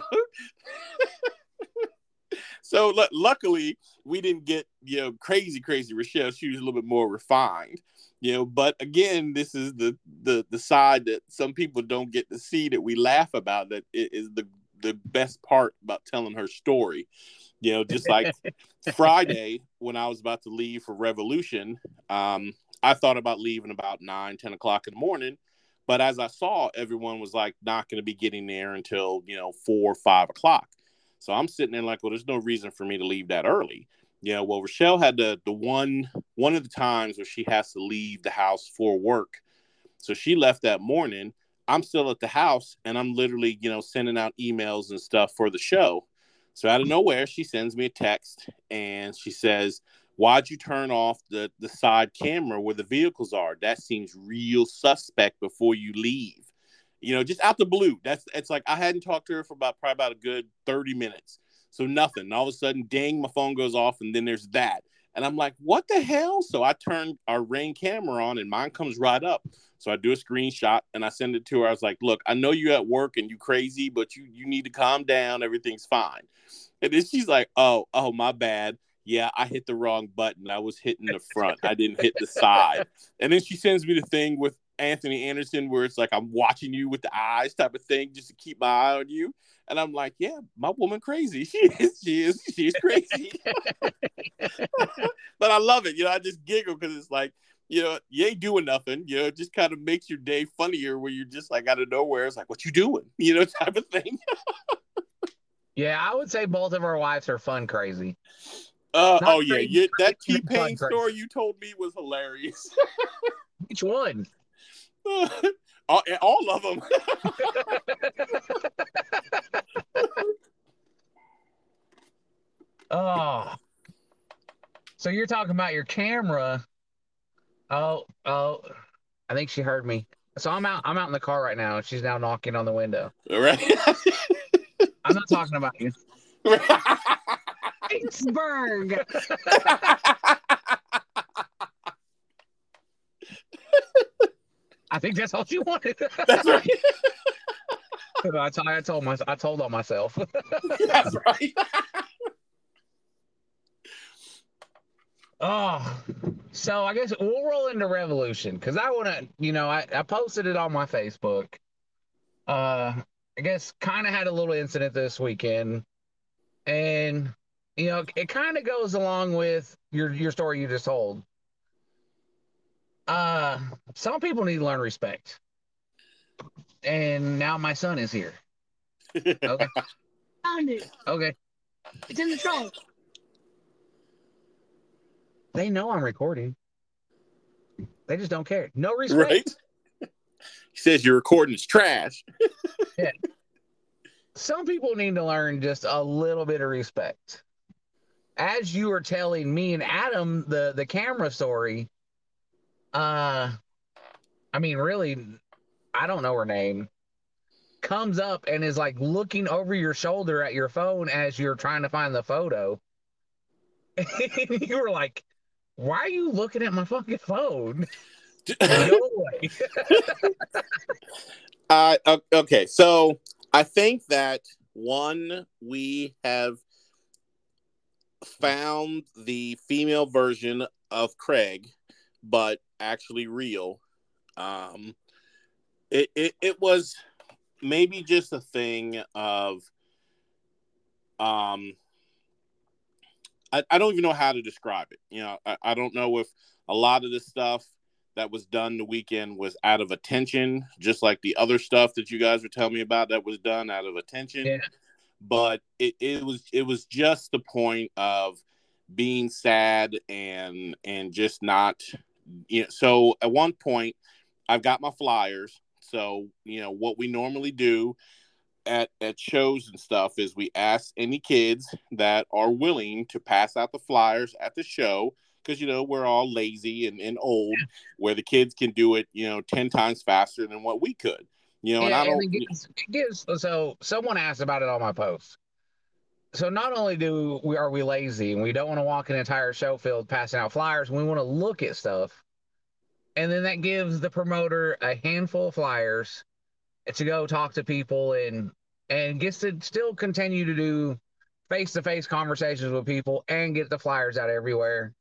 so lu- luckily we didn't get, you know, crazy, crazy Rochelle. She was a little bit more refined. You know, but again, this is the the the side that some people don't get to see that we laugh about that i- the the best part about telling her story. You know, just like Friday when I was about to leave for Revolution, um, I thought about leaving about 9, 10 o'clock in the morning. But as I saw, everyone was like not going to be getting there until, you know, four or five o'clock. So I'm sitting there like, well, there's no reason for me to leave that early. Yeah, well, Rochelle had the the one one of the times where she has to leave the house for work. So she left that morning. I'm still at the house and I'm literally, you know, sending out emails and stuff for the show. So out of nowhere, she sends me a text and she says, Why'd you turn off the, the side camera where the vehicles are? That seems real suspect before you leave. You know, just out the blue. That's it's like I hadn't talked to her for about probably about a good 30 minutes. So nothing. And all of a sudden, dang, my phone goes off, and then there's that. And I'm like, what the hell? So I turn our ring camera on and mine comes right up. So I do a screenshot and I send it to her. I was like, look, I know you're at work and you crazy, but you you need to calm down. Everything's fine. And then she's like, oh, oh, my bad. Yeah, I hit the wrong button. I was hitting the front. I didn't hit the side. And then she sends me the thing with Anthony Anderson where it's like I'm watching you with the eyes type of thing just to keep my eye on you. And I'm like, yeah, my woman crazy. She is, she is, she's crazy. but I love it. You know, I just giggle because it's like, you know, you ain't doing nothing. You know, it just kind of makes your day funnier where you're just like out of nowhere. It's like, what you doing? You know, type of thing. Yeah, I would say both of our wives are fun crazy. Uh, oh yeah, you, that T Pain story you told me was hilarious. Which one? all, all of them. Oh. So you're talking about your camera. Oh, oh. I think she heard me. So I'm out. I'm out in the car right now, and she's now knocking on the window. All right. I'm not talking about you. Pittsburgh. I think that's all she wanted. That's right. I, told, I told my, I told on myself. That's right. Oh, so I guess we'll roll into Revolution because I want to, you know, I, I posted it on my Facebook. Uh, I guess kind of had a little incident this weekend, and you know, it kind of goes along with your your story you just told. Uh, some people need to learn respect, and now my son is here. Okay, Found it. okay, It's in the trunk. they know I'm recording. They just don't care. No respect. right. He says your recording is trash. yeah. some people need to learn just a little bit of respect. As you were telling me and Adam the the camera story, uh, I mean, really, I don't know her name. Comes up and is like looking over your shoulder at your phone as you're trying to find the photo. And you were like, "Why are you looking at my fucking phone?" No way. Uh, okay, so I think that one we have found the female version of Craig, but actually real. Um, it, it it was maybe just a thing of um. I, I don't even know how to describe it. You know, I, I don't know if a lot of this stuff that was done the weekend was out of attention, just like the other stuff that you guys were telling me about that was done out of attention. Yeah. But it, it was it was just the point of being sad and and just not you know so at one point I've got my flyers. So, you know, what we normally do at at shows and stuff is we ask any kids that are willing to pass out the flyers at the show because you know we're all lazy and, and old where the kids can do it you know 10 times faster than what we could you know and i don't gives, it so someone asked about it on my post. So not only do we are we lazy and we don't want to walk an entire show field passing out flyers, we want to look at stuff. And then that gives the promoter a handful of flyers to go talk to people and and gets to still continue to do face-to-face conversations with people and get the flyers out everywhere.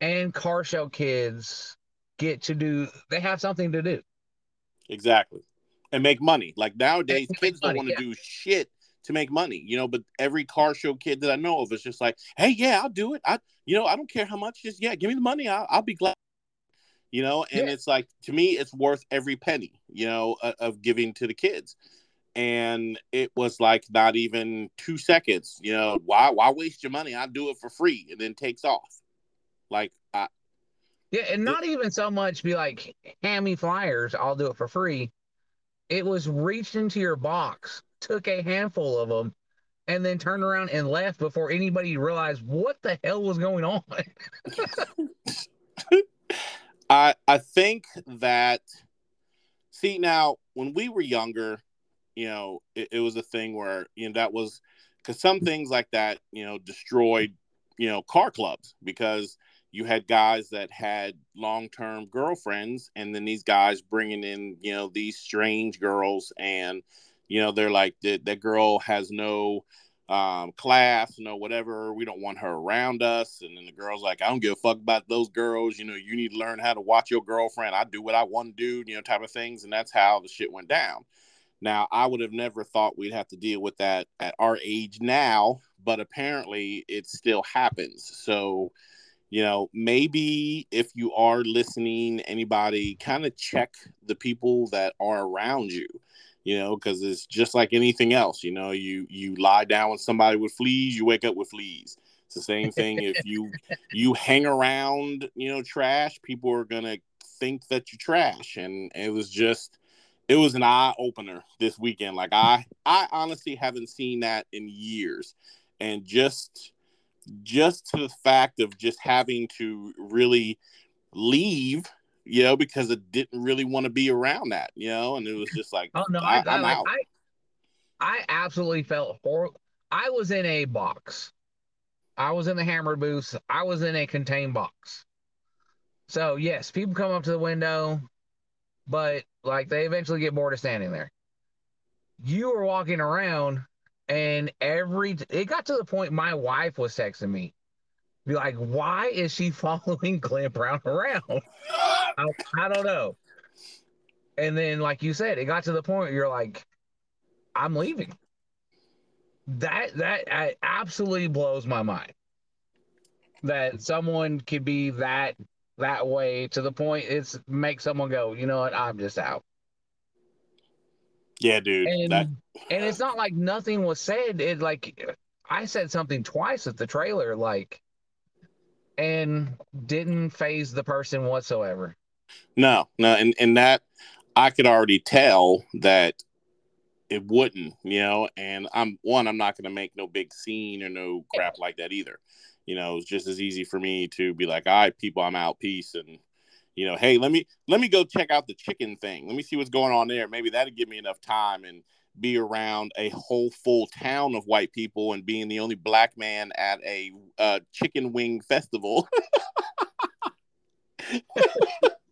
And car show kids get to do they have something to do. exactly and make money like nowadays kids don't want to yeah. do shit to make money you know but every car show kid that i know of is just like hey yeah i'll do it. I you know i don't care how much just yeah give me the money. I'll, I'll be glad you know and Yeah. it's like to me it's worth every penny you know of, of giving to the kids. And it was like not even two seconds you know why why waste your money? I do it for free and then takes off. Like I, Yeah, and not even so much be like, hand me flyers, I'll do it for free. It was reached into your box, took a handful of them, and then turned around and left before anybody realized what the hell was going on. I I think that see now when we were younger, you know, it, it was a thing where you know that was because some things like that, you know, destroyed you know car clubs because you had guys that had long-term girlfriends and then these guys bringing in you know these strange girls and you know they're like that that girl has no um, class, no whatever. We don't want her around us. And then the girl's like, I don't give a fuck about those girls. You know, you need to learn how to watch your girlfriend. I do what I want to do, you know, type of things. And that's how the shit went down. Now, I would have never thought we'd have to deal with that at our age now, but apparently it still happens. So, you know, maybe if you are listening, anybody kind of check the people that are around you you know because it's just like anything else you know you you lie down with somebody with fleas you wake up with fleas. It's the same thing if you you hang around you know trash people are gonna think that you're trash. And it was just it was an eye opener this weekend. Like i i honestly haven't seen that in years. And just just to the fact of just having to really leave you know, because it didn't really want to be around that, you know, and it was just like, Oh no, I, am like, out. I, I absolutely felt horrible. I was in a box. I was in the hammer booth. I was in a contained box. So yes, people come up to the window, but like they eventually get bored of standing there. You were walking around, and every it got to the point my wife was texting me, be like, "Why is she following Glenn Brown around?" I, I don't know. And then, like you said, it got to the point where you're like, I'm leaving. That that I, absolutely blows my mind. That someone could be that that way to the point it's make someone go, you know what, I'm just out. yeah, dude. And that and it's not like nothing was said. It like I said something twice at the trailer, like and didn't phase the person whatsoever. No, no, and and that I could already tell that it wouldn't, you know. And I'm one, I'm not going to make no big scene or no crap like that either. You know, it's just as easy for me to be like, all right, people, I'm out, peace, and you know, hey, let me let me go check out the chicken thing. Let me see what's going on there. Maybe that'll give me enough time and be around a whole full town of white people and being the only black man at a uh, chicken wing festival.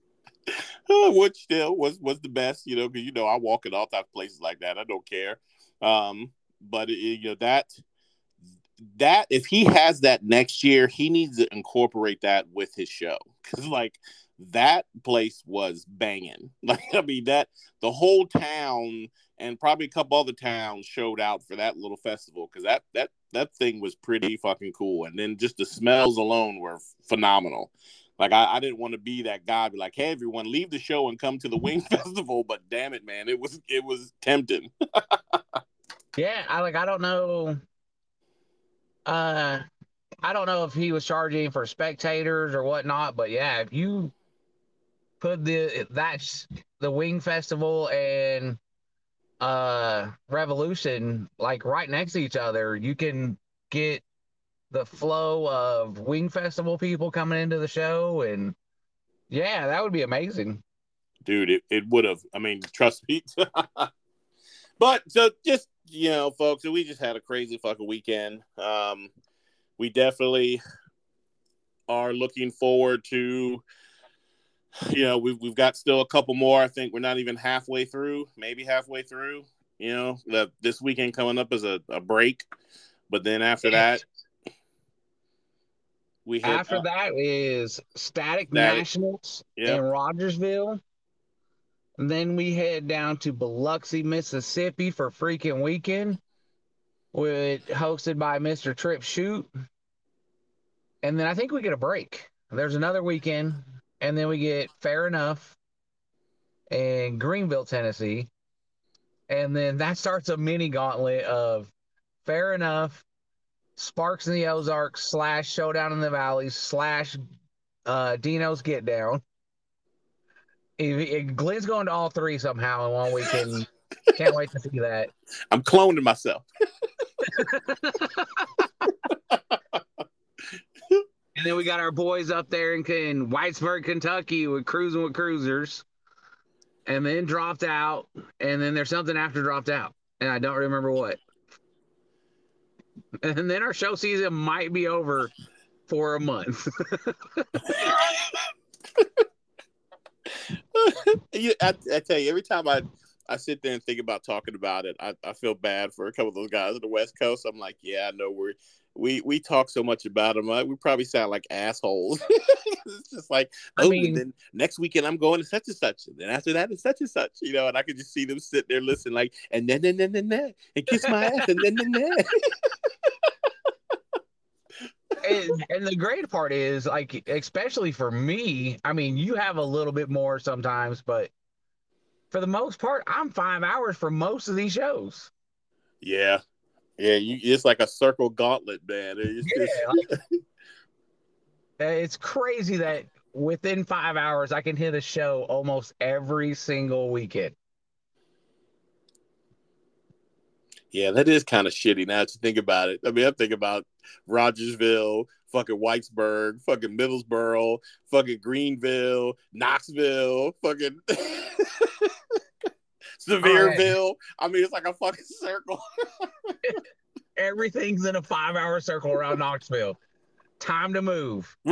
which still was was the best, you know, because you know I walk in all types of places like that. I don't care. Um, but it, you know that that if he has that next year, he needs to incorporate that with his show because like that place was banging. Like I mean that the whole town and probably a couple other towns showed out for that little festival because that that that thing was pretty fucking cool. And then just the smells alone were phenomenal. Like I, I didn't want to be that guy, be like, "Hey, everyone, leave the show and come to the Wing Festival." But damn it, man, it was it was tempting. Yeah, I like I don't know. Uh I don't know if he was charging for spectators or whatnot, but yeah, if you put the that's the Wing Festival and uh Revolution like right next to each other, you can get the flow of Wing Festival people coming into the show and yeah, that would be amazing. dude it, it would have i mean trust me. But so just you know folks we just had a crazy fucking weekend. Um we definitely are looking forward to you know we've, we've got still a couple more. I think we're not even halfway through maybe halfway through you know the, this weekend coming up is a, a break. But then after that we hit After uh, that is Static, Static. Nationals Yep. in Rogersville. And then we head down to Biloxi, Mississippi for freaking weekend, with hosted by Mr. Trip Shoot. And then I think we get a break. There's another weekend, and then we get Fair Enough in Greenville, Tennessee. And then that starts a mini gauntlet of Fair Enough, Sparks in the Ozarks slash Showdown in the Valleys slash uh, Dino's Get Down. If, if Glenn's going to all three somehow in one weekend. Can't wait to see that. i'm cloning myself And then we got our boys up there in, in Whitesburg, Kentucky, with cruising with cruisers, and then dropped out. And then there's something after dropped out, and I don't remember what. And then our show season might be over for a month. I, I tell you, every time I, I sit there and think about talking about it, I, I feel bad for a couple of those guys on the West Coast. I'm like, yeah, I know we're we we talk so much about them. Uh, we probably sound like assholes. it's just like, I oh, mean- and then next weekend I'm going to such and such, and then after that it's such and such, you know. And I could just see them sit there listening, like, and then then then then then, and kiss my ass, and then then then. and, and the great part is, like, especially for me, I mean, you have a little bit more sometimes, but for the most part, I'm five hours for most of these shows. yeah, yeah, you, it's like a circle gauntlet, man. It's Yeah, just- like, it's crazy that within five hours I can hit a show almost every single weekend. Yeah, that is kind of shitty now that you think about it. I mean, I'm thinking about Rogersville, fucking Whitesburg, fucking Middlesboro, fucking Greenville, Knoxville, fucking Sevierville. I mean, it's like a fucking circle. Everything's in a five hour circle around Knoxville. Time to move.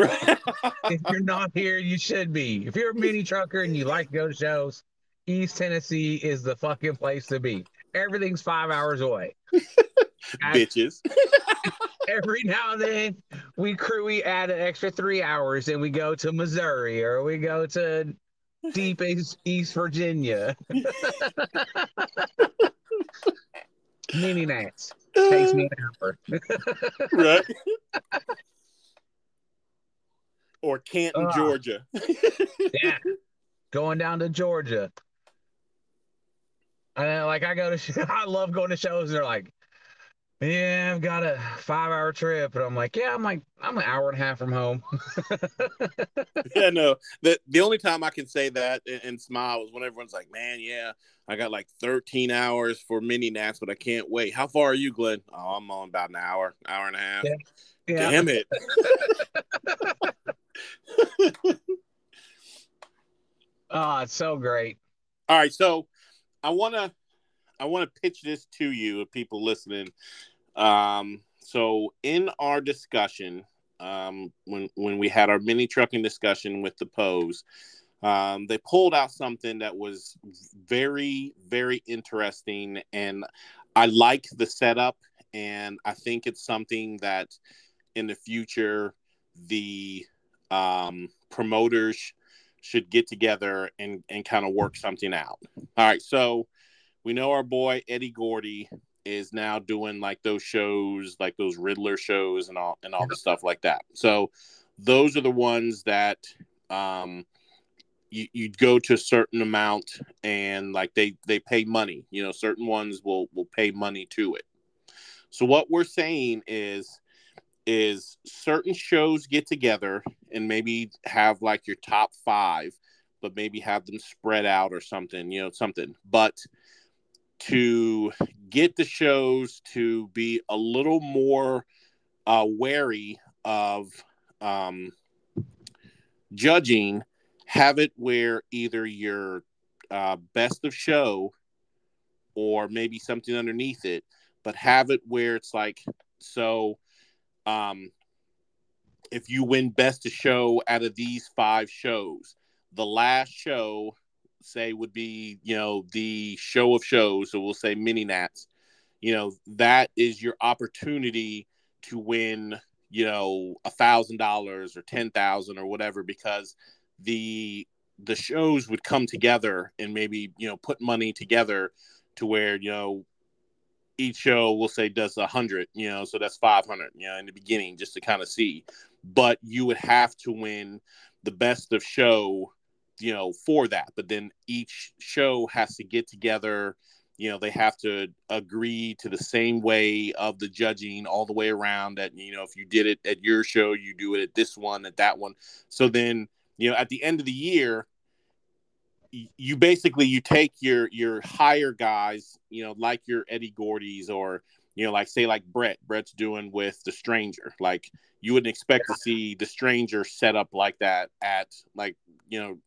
If you're not here, you should be. If you're a mini trucker and you like to go to shows, East Tennessee is the fucking place to be. Everything's five hours away. Bitches. every now and then we crew we add an extra three hours and we go to Missouri or we go to deep East, East Virginia. Mini Nats takes me an hour. right. or Canton, Ah. Georgia. yeah, going down to Georgia. And like I go to, sh- I love going to shows. And they're like, "Yeah, I've got a five-hour trip," and I'm like, "Yeah, I'm like I'm an hour and a half from home." yeah, no. The the only time I can say that and, and smile is when everyone's like, "Man, yeah, I got like 13 hours for mini nats, but I can't wait." How far are you, Glenn? Oh, I'm on about an hour, hour and a half. Yeah. Yeah. Damn it. Oh, it's so great. All right, so I want to I want to pitch this to you, if people listening. Um, so in our discussion, um, when when we had our mini trucking discussion with the Poes, um, they pulled out something that was very very interesting, and I like the setup, and I think it's something that in the future the um, promoters should get together and and kind of work something out. All right, so we know our boy Eddie Gordy is now doing like those shows, like those Riddler shows and all and all the stuff like that. So those are the ones that um you you go to a certain amount and like they they pay money. You know, certain ones will will pay money to it. So what we're saying is is certain shows get together and maybe have like your top five, but maybe have them spread out or something, you know, something. But to get the shows to be a little more uh, wary of um, judging, have it where either your uh, best of show or maybe something underneath it, but have it where it's like, so um, if you win best of show out of these five shows, the last show, say, would be, you know, the show of shows. So we'll say mini nats. You know, that is your opportunity to win, you know, a thousand dollars or ten thousand or whatever, because the the shows would come together and maybe, you know, put money together to where, you know, each show we'll say does a hundred, you know, so that's five hundred, you know, in the beginning just to kind of see. But you would have to win the best of show, you know, for that. But then each show has to get together, you know, they have to agree to the same way of the judging all the way around that, you know, if you did it at your show, you do it at this one, at that one. So then, you know, at the end of the year, you basically you take your your higher guys, you know, like your Eddie Gordy's or you know, like say like Brett. Brett's doing with the Stranger. Like you wouldn't expect to see the Stranger set up like that at like you know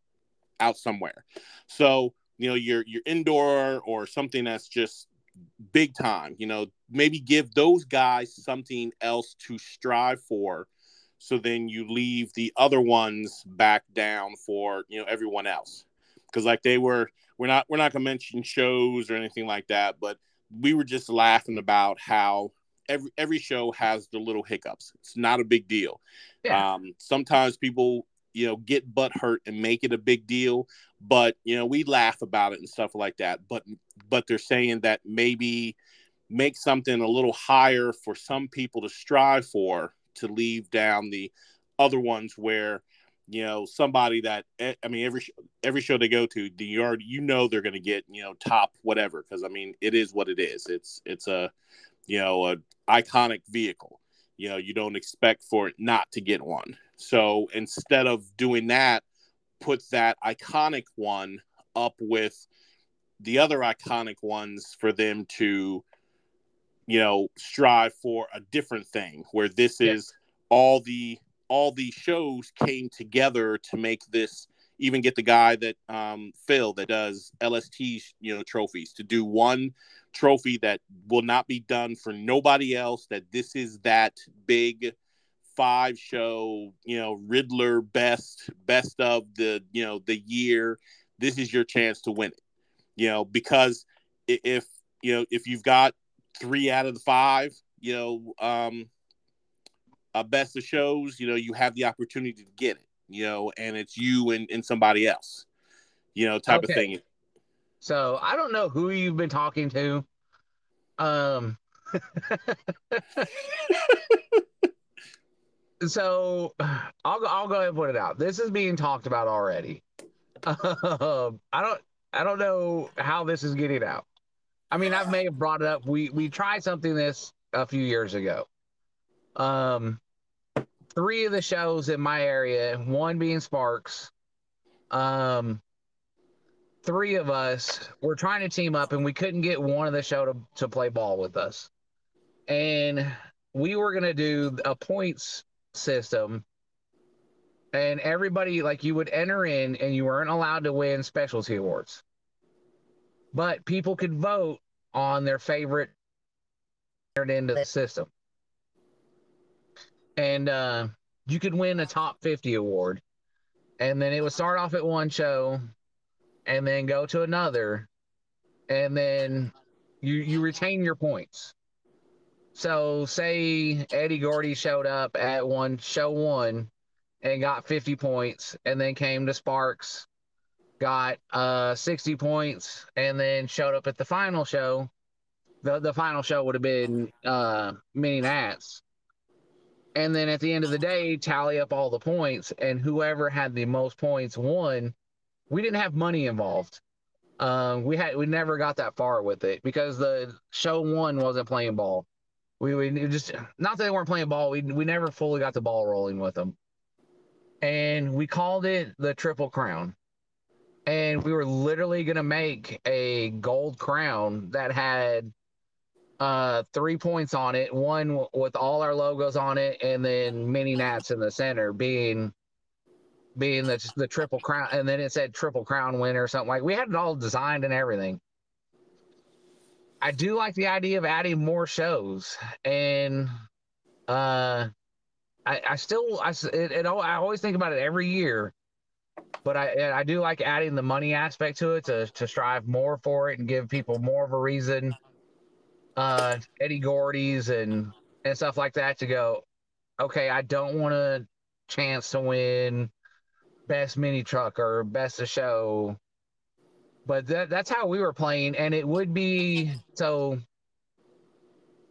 out somewhere. So you know your your indoor or something that's just big time. You know, maybe give those guys something else to strive for. So then you leave the other ones back down for you know everyone else because like they were we're not we're not gonna mention shows or anything like that but we were just laughing about how every every show has the little hiccups it's not a big deal Yeah. um sometimes people you know get butt hurt and make it a big deal. But you know we laugh about it and stuff like that. But but they're saying that maybe make something a little higher for some people to strive for to leave down the other ones where you know somebody that eh, I mean every every show they go to the yard you know they're going to get you know top whatever. Because I mean it is what it is. It's it's a you know a iconic vehicle. You know you don't expect for it not to get one so instead of doing that put that iconic one up with the other iconic ones for them to you know strive for a different thing where this Yeah. is all the all the shows came together to make this even get the guy that um, Phil that does LST you know trophies to do one trophy that will not be done for nobody else that this is that big five show you know Riddler best best of the you know the year this is your chance to win it you know because if you know if you've got three out of the five you know um uh, best of shows you know you have the opportunity to get it you know and it's you and, and somebody else you know type Okay. of thing So I don't know who you've been talking to. Um. so I'll go. I'll go ahead and put it out. This is being talked about already. Um, I don't. I don't know how this is getting out. I mean, I may have brought it up. We we tried something this a few years ago. Um, three of the shows in my area, one being Sparks. Um, three of us were trying to team up and we couldn't get one of the show to, to play ball with us. And we were to do a points system. And everybody, like, you would enter in and you weren't allowed to win specialty awards. But people could vote on their favorite entered into the system. And uh, you could win a top 50 award. And then it would start off at one show and then go to another and then you you retain your points so say eddie gordy showed up at one show one and got 50 points and then came to sparks got uh 60 points and then showed up at the final show the, the final show would have been uh mini nats and then at the end of the day tally up all the points and whoever had the most points won we didn't have money involved. Um, we had we never got that far with it because the show one wasn't playing ball. We we just not that they weren't playing ball. We we never fully got the ball rolling with them, and we called it the Triple Crown. And we were literally gonna make a gold crown that had uh three points on it, one with all our logos on it, and then mini nats in the center being being the the triple crown, and then it said triple crown winner or something like. We had it all designed and everything. I do like the idea of adding more shows, and uh, I I still I it, it I always think about it every year, but I I do like adding the money aspect to it to to strive more for it and give people more of a reason. Uh, Eddie Gordy's and and stuff like that to go. Okay, I don't want a chance to win best mini truck or best of show. But that that's how we were playing, and it would be so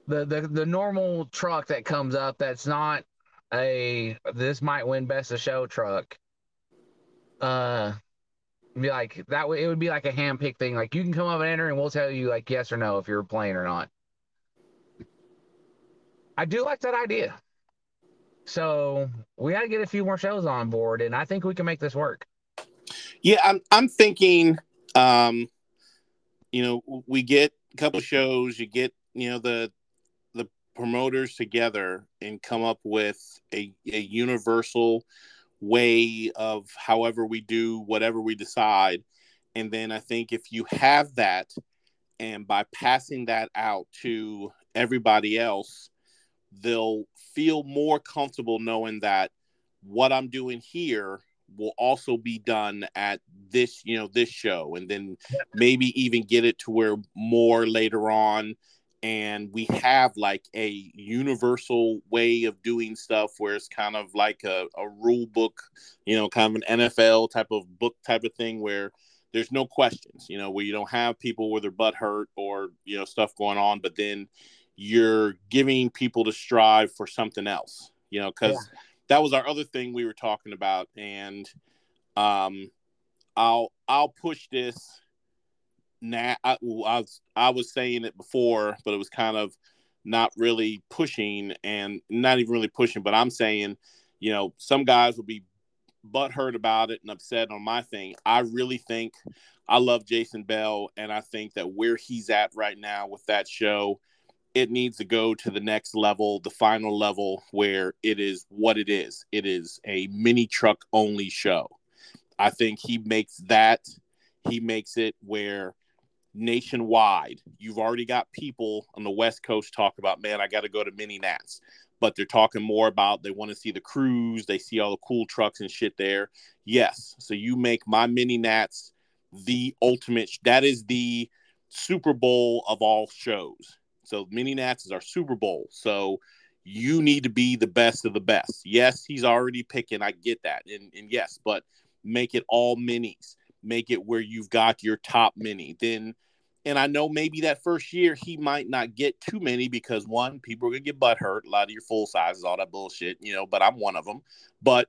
the the the normal truck that comes up that's not a this might win best of show truck. Uh be like that way it would be like a hand pick thing. Like you can come up and enter and we'll tell you like yes or no if you're playing or not. I do like that idea. So we gotta get a few more shows on board and I think we can make this work. Yeah, I'm I'm thinking um you know, we get a couple shows, you get, you know, the the promoters together and come up with a, a universal way of however we do whatever we decide. And then I think if you have that and by passing that out to everybody else, they'll feel more comfortable knowing that what I'm doing here will also be done at this, you know, this show, and then maybe even get it to where more later on, and we have like a universal way of doing stuff where it's kind of like a, a rule book, you know, kind of an NFL type of book type of thing where there's no questions, you know, where you don't have people with their butt hurt or you know stuff going on, but then you're giving people to strive for something else, you know, because that was our other thing we were talking about, and um, I'll I'll push this. Now I, I was I was saying it before, but it was kind of not really pushing and not even really pushing. But I'm saying, you know, some guys will be butthurt about it and upset on my thing. I really think I love Jason Bell, and I think that where he's at right now with that show it needs to go to the next level, the final level, where it is what it is. It is a mini truck only show. I think he makes that, he makes it where nationwide, you've already got people on the West Coast talk about, man, I got to go to Mini Nats. But they're talking more about they want to see the cruise, they see all the cool trucks and shit there. Yes. So you make my Mini Nats the ultimate, that is the Super Bowl of all shows so Mini Nats is our Super Bowl. So you need to be the best of the best. Yes, he's already picking. I get that. And, and yes, but make it all minis. Make it where you've got your top mini. Then and I know maybe that first year he might not get too many because one, people are gonna get butt hurt, a lot of your full sizes, all that bullshit, you know, but I'm one of them. But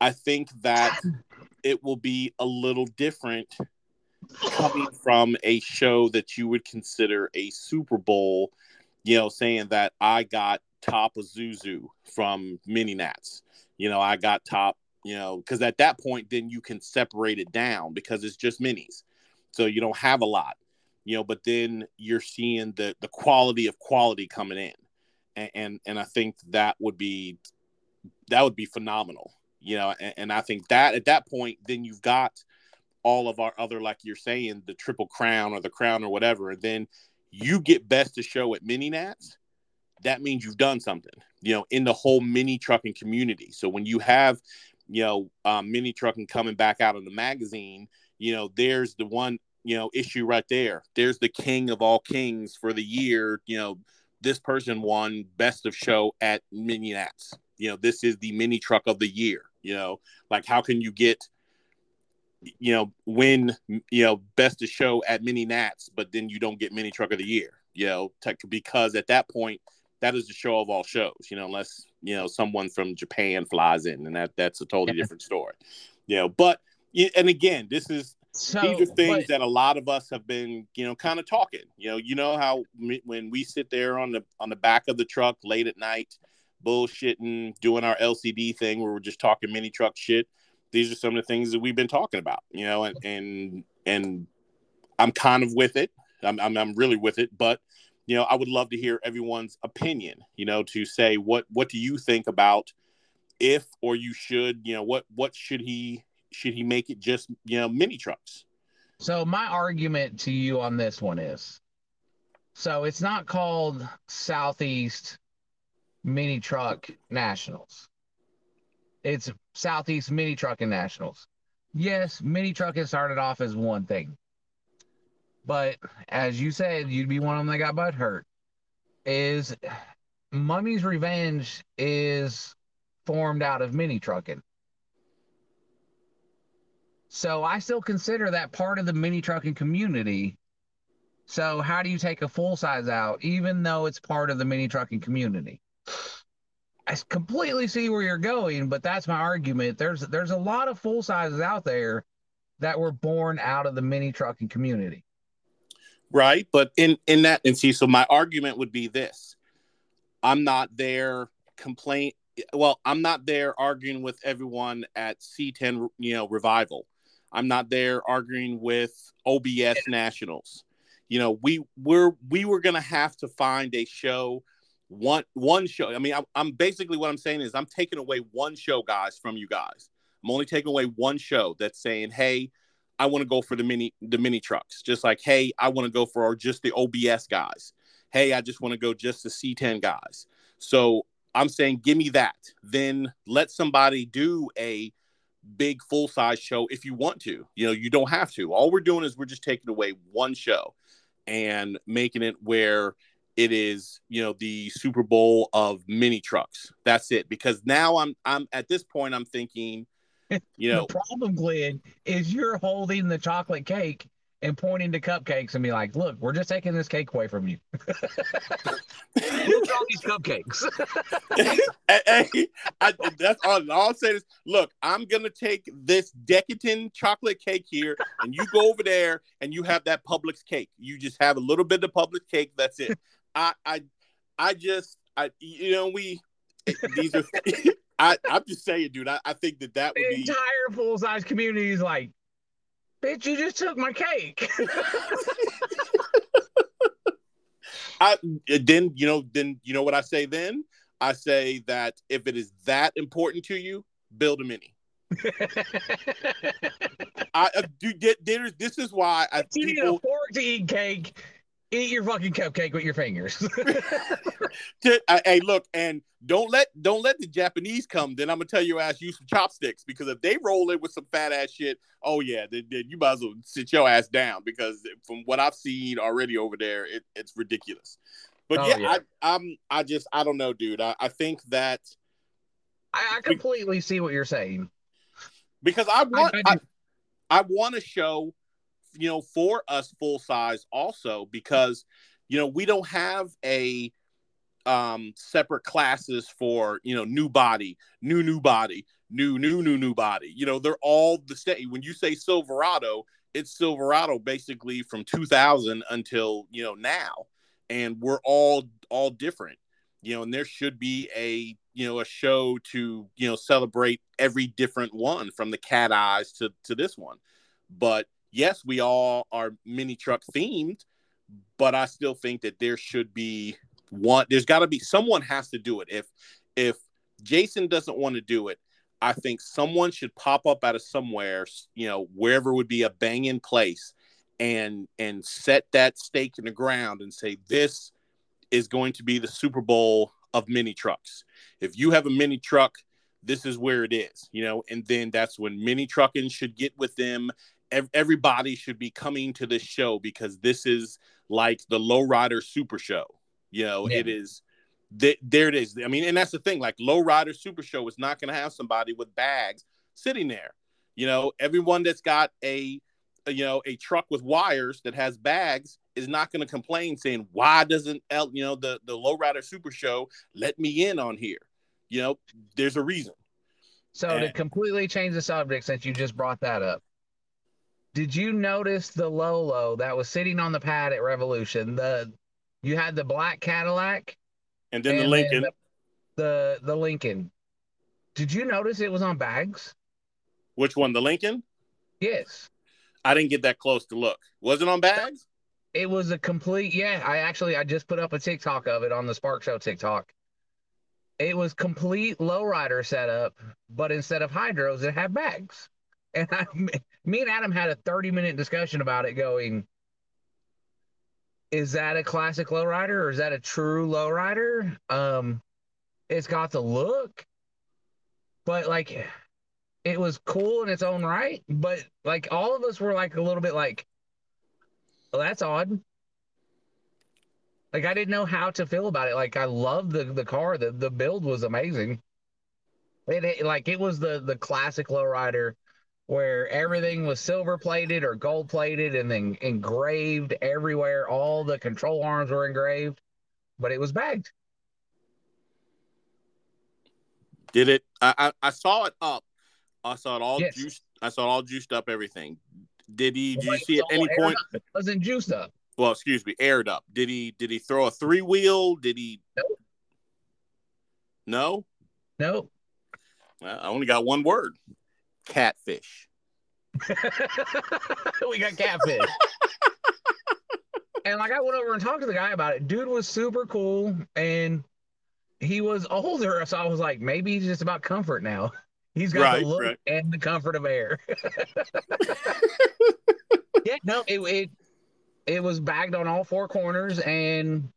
I think that it will be a little different coming from a show that you would consider a Super Bowl you know, saying that I got top of Zuzu from Mini Nats. You know, I got top, you know, because at that point, then you can separate it down because it's just minis. So you don't have a lot, you know, but then you're seeing the the quality of quality coming in. And and, and I think that would be that would be phenomenal, you know, and, and I think that at that point, then you've got all of our other, like you're saying, the triple crown or the crown or whatever, and then you get best of show at mini nats that means you've done something you know in the whole mini trucking community. So when you have you know um, mini trucking coming back out of the magazine you know there's the one you know issue right there. There's the king of all kings for the year you know this person won best of show at mini nats. You know this is the mini truck of the year you know like how can you get you know, win, you know, best of show at mini nats, but then you don't get mini truck of the year, you know, because at that point, that is the show of all shows, you know, unless, you know, someone from Japan flies in and that that's a totally different story, you know, but, and again, this is, so, these are things but, that a lot of us have been, you know, kind of talking, you know, you know how when we sit there on the, on the back of the truck late at night, bullshitting, doing our LCD thing where we're just talking mini truck shit these are some of the things that we've been talking about, you know, and and and I'm kind of with it. I'm I'm, I'm really with it, but you know, I would love to hear everyone's opinion, you know, to say what what do you think about if or you should, you know, what what should he should he make it just, you know, mini trucks? So my argument to you on this one is so it's not called Southeast Mini Truck Nationals. It's Southeast Mini Trucking Nationals. Yes, mini trucking started off as one thing. But as you said, you'd be one of them that got butt hurt. Is Mummy's Revenge is formed out of mini trucking. So I still consider that part of the mini trucking community. So how do you take a full size out, even though it's part of the mini trucking community? I completely see where you're going, but that's my argument. There's there's a lot of full sizes out there that were born out of the mini trucking community. Right, but in in that and see, so my argument would be this: I'm not there complain. Well, I'm not there arguing with everyone at C10, you know, revival. I'm not there arguing with OBS nationals. You know, we we're we were gonna have to find a show one one show. I mean, I, I'm basically what I'm saying is I'm taking away one show, guys, from you guys. I'm only taking away one show that's saying, hey, I want to go for the mini the mini trucks. Just like, hey, I want to go for just the OBS guys. Hey, I just want to go just the C10 guys. So I'm saying, give me that. Then let somebody do a big full size show if you want to. You know, you don't have to. All we're doing is we're just taking away one show and making it where it is you know the super bowl of mini trucks. That's it. Because now i'm i'm at this point i'm thinking you know the problem glenn is you're holding the chocolate cake and pointing to cupcakes and be like look we're just taking this cake away from you. Look all these cupcakes? Hey, I, that's all, all i'm saying is look i'm gonna take this decadent chocolate cake here and you go over there and you have that Publix cake. You just have a little bit of Publix cake. That's it I I I just I you know we these are I I'm just saying, dude. I, I think that that would the be entire full size community is like, bitch, you just took my cake. I then you know then you know what I say then I say that if it is that important to you, build a mini. I uh, do get. This is why I you need a people fork to eat cake. Eat your fucking cupcake with your fingers. hey look and don't let don't let the Japanese come. Then I'm gonna tell your ass use some chopsticks because if they roll in with some fat ass shit, oh yeah, then, then you might as well sit your ass down because from what I've seen already over there, it, it's ridiculous. But Oh, yeah, yeah. I, I'm I just I don't know, dude. I, I think that I, I completely see what you're saying. because I want I I. I, want to show you know for us full size also because you know we don't have a um separate classes for you know new body new new body new new new new body. You know they're all the same. When you say silverado it's silverado basically from 2000 until you know now. And we're all all different you know and there should be a you know a show to you know celebrate every different one from the cat eyes to to this one. But yes we all are mini truck themed but i still think that there should be one there's got to be someone has to do it. If if jason doesn't want to do it i think someone should pop up out of somewhere you know wherever would be a banging place and and set that stake in the ground and say this is going to be the super bowl of mini trucks. If you have a mini truck this is where it is you know and then that's when mini trucking should get with them Ev- everybody should be coming to this show because this is like the lowrider super show you know Yeah. it is th- there it is. I mean and that's the thing like lowrider super show is not going to have somebody with bags sitting there you know everyone that's got a, a you know a truck with wires that has bags is not going to complain saying why doesn't L, you know the the lowrider super show let me in on here? You know there's a reason. So to completely change the subject, since you just brought that up, did you notice the Lolo that was sitting on the pad at Revolution? The you had the black Cadillac and then the and lincoln the, the the Lincoln. Did you notice it was on bags? which one the lincoln Yes. i didn't get that close to look was it on bags It was a complete yeah. I actually I just put up a TikTok of it on the Spark Show TikTok. It was complete lowrider setup, but instead of hydros, it had bags. And I, me and Adam had a 30 minute discussion about it going, is that a classic lowrider or is that a true lowrider? Um, it's got the look, but like it was cool in its own right. But like all of us were like a little bit like, well, that's odd. Like I didn't know how to feel about it. Like I love the the car. The the build was amazing. It, it like it was the the classic lowrider where everything was silver plated or gold plated and then engraved everywhere. All the control arms were engraved, but it was bagged. did it i i, I saw it up i saw it all Yes. juiced i saw it all juiced up everything did he did you see at any point up. It wasn't juiced up. well excuse me aired up did he did he throw a three wheel did he Nope. no. Well, i only got one word catfish we got catfish. and like I went over and talked to the guy about it. Dude was super cool and he was older, so I was like, maybe he's just about comfort now. He's got Right, the look right. and the comfort of air. yeah, no, it, it it was bagged on all four corners and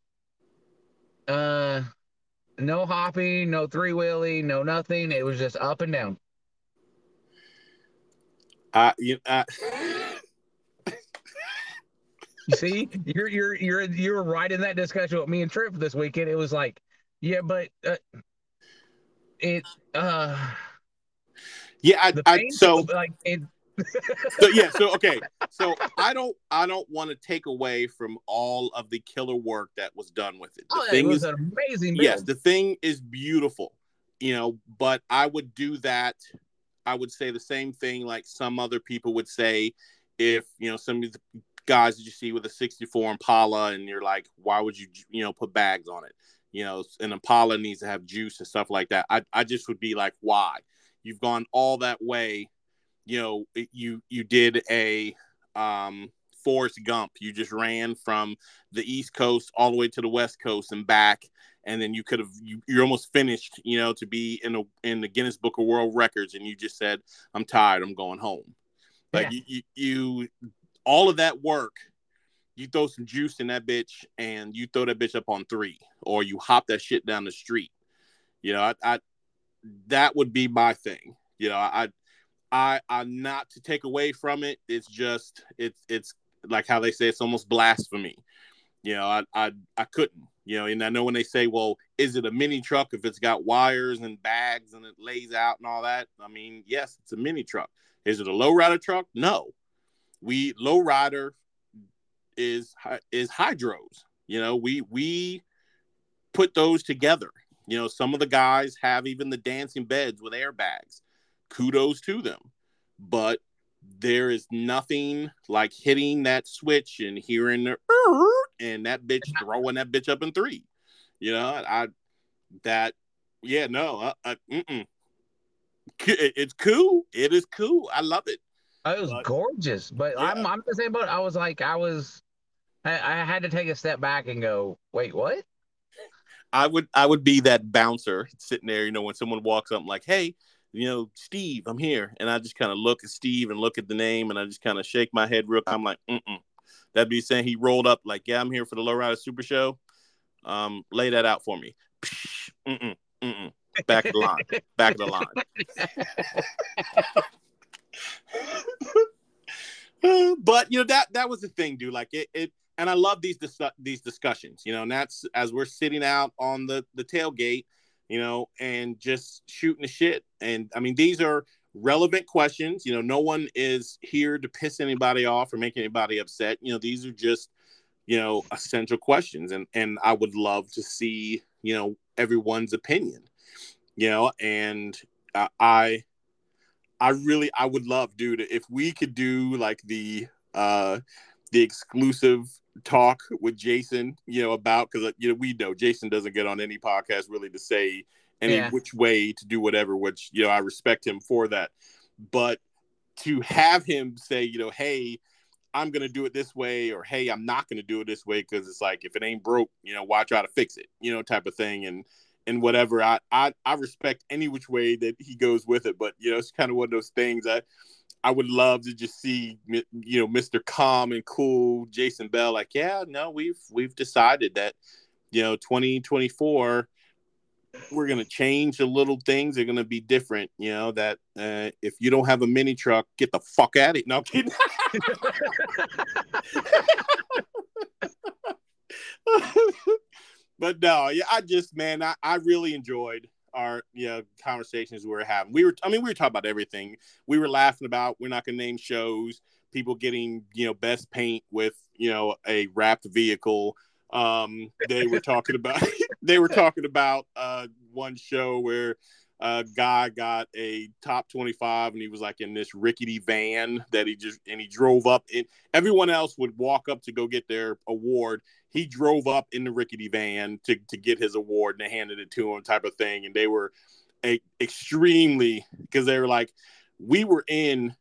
uh no hopping, no three wheelie, no nothing. It was just up and down. I, you, I, You see, you're you're you're you're right in that discussion with me and Trip this weekend. It was like, yeah, but uh, it uh yeah, I, I so like it. so yeah so okay so i don't i don't want to take away from all of the killer work that was done with it the Oh, it thing was is an amazing build. yes the thing is beautiful you know but i would do that i would say the same thing like some other people would say if you know some of the guys that you see with a 64 impala and you're like why would you you know put bags on it? You know an impala needs to have juice and stuff like that. I, I just would be like why? You've gone all that way you know you you did a um Forrest Gump. You just ran from the East Coast all the way to the West Coast and back, and then you could have you, you're almost finished, you know, to be in a in the Guinness Book of World Records, and you just said, "I'm tired. I'm going home." Like Yeah. you, you, you, all of that work. You throw some juice in that bitch, and you throw that bitch up on three, or you hop that shit down the street. You know, I, I that would be my thing. You know, I I I'm not to take away from it. It's just it's it's like how they say it's almost blasphemy. You know, I I I couldn't. You know, and I know when they say, "Well, is it a mini truck if it's got wires and bags and it lays out and all that?" I mean, yes, it's a mini truck. Is it a lowrider truck? No. We lowrider is is hydros. You know, we we put those together. You know, some of the guys have even the dancing beds with airbags. Kudos to them. But there is nothing like hitting that switch and hearing the and that bitch throwing that bitch up in three. You know, I that yeah no, I, I, mm-mm. It's cool. It is cool. I love it. It was But- gorgeous, but Yeah. I'm I'm the same boat. I was like, I was, I, I had to take a step back and go, wait, what? I would I would be that bouncer sitting there, you know, when someone walks up like, "Hey, you know, Steve, I'm here," and I just kind of look at Steve and look at the name, and I just kind of shake my head real. I'm like, "Mm." That'd be saying he rolled up like, "Yeah, I'm here for the Lowrider Super Show." Um, lay that out for me. Mm-mm, mm-mm. Back of the line. Back of the line. but you know that that was the thing, dude. Like it, it and I love these dis- these discussions, you know, and that's as we're sitting out on the the tailgate, you know, and just shooting the shit. And I mean, these are relevant questions. You know, no one is here to piss anybody off or make anybody upset. You know, these are just you know essential questions, and and I would love to see you know everyone's opinion. You know, and uh, I I really I would love, dude, if we could do like the uh the exclusive talk with Jason, you know, about because uh, you know we know Jason doesn't get on any podcast really to say any Yeah. which way to do whatever, which you know I respect him for that, but to have him say, you know, hey, I'm gonna do it this way, or hey, I'm not gonna do it this way because it's like if it ain't broke, you know, why try to fix it, you know, type of thing, and and whatever. I I, I respect any which way that he goes with it, but you know, it's kind of one of those things I I would love to just see you know Mr. Calm and cool Jason Bell like, yeah, no, we've we've decided that you know 2024 we're going to change the little things they're going to be different you know that uh, if you don't have a mini truck get the fuck at it no I'm kidding but no yeah i just man i, I really enjoyed our you know conversations we were having. We were i mean we were talking about everything. We were laughing about we're not to name shows people getting you know best paint with you know a wrapped vehicle. Um they were talking about they were talking about uh one show where a guy got a top 25 and he was like in this rickety van that he just and he drove up and everyone else would walk up to go get their award. He drove up in the rickety van to, to get his award and they handed it to him type of thing. And they were a, extremely because they were like we were in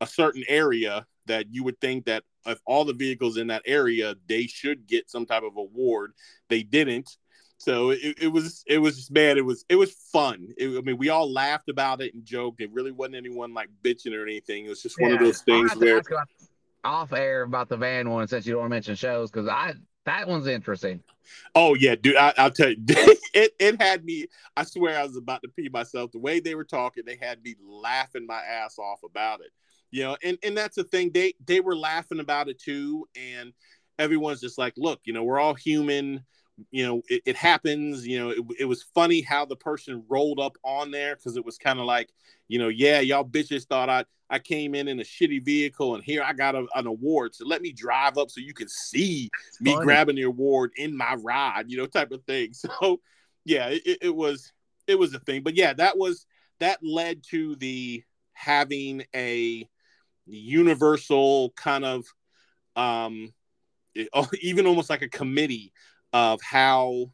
a certain area that you would think that if all the vehicles in that area they should get some type of award. They didn't so it, it was it was just man it was it was fun it, i mean we all laughed about it and joked it really wasn't anyone like bitching or anything it was just one of those things where off air about the van one since you don't want to mention shows because I that one's interesting. Oh yeah, dude. I, I'll tell you, it it had me. I swear, I was about to pee myself. The way they were talking, they had me laughing my ass off about it. You know, and and that's the thing. They they were laughing about it too, and everyone's just like, look, you know, we're all human. You know, it, it happens. You know, it, it was funny how the person rolled up on there because it was kind of like, you know, yeah, y'all bitches thought I I came in in a shitty vehicle and here I got a, an award. So let me drive up so you can see me funny. grabbing the award in my ride, you know, type of thing. So yeah, it, it was it was a thing. But yeah, that was that led to the having a universal kind of um it- even almost like a committee of how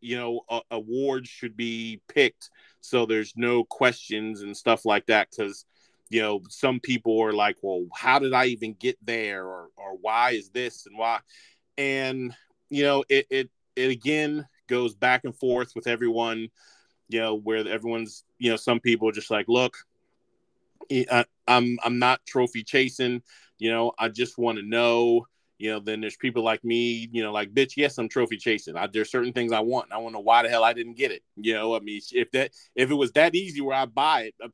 you know awards should be picked so there's no questions and stuff like that because you know, some people are like, well, how did I even get there? Or, or why is this and why? And, you know, it, it, it again goes back and forth with everyone, you know, where everyone's, you know, some people are just like, look, I, I'm, I'm not trophy chasing, you know, I just want to know, you know, then there's people like me, you know, like, bitch, yes, I'm trophy chasing. I, there's certain things I want. I want to know why the hell I didn't get it. You know, I mean, if that, if it was that easy where I buy it, uh,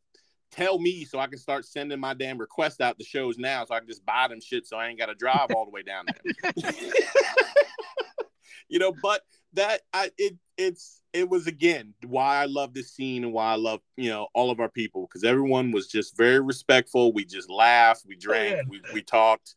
tell me so I can start sending my damn request out the shows now so I can just buy them shit so I ain't got to drive all the way down there. you know, but that I it it's it was again why I love this scene and why I love you know all of our people because everyone was just very respectful. We just laughed, we drank, we we talked,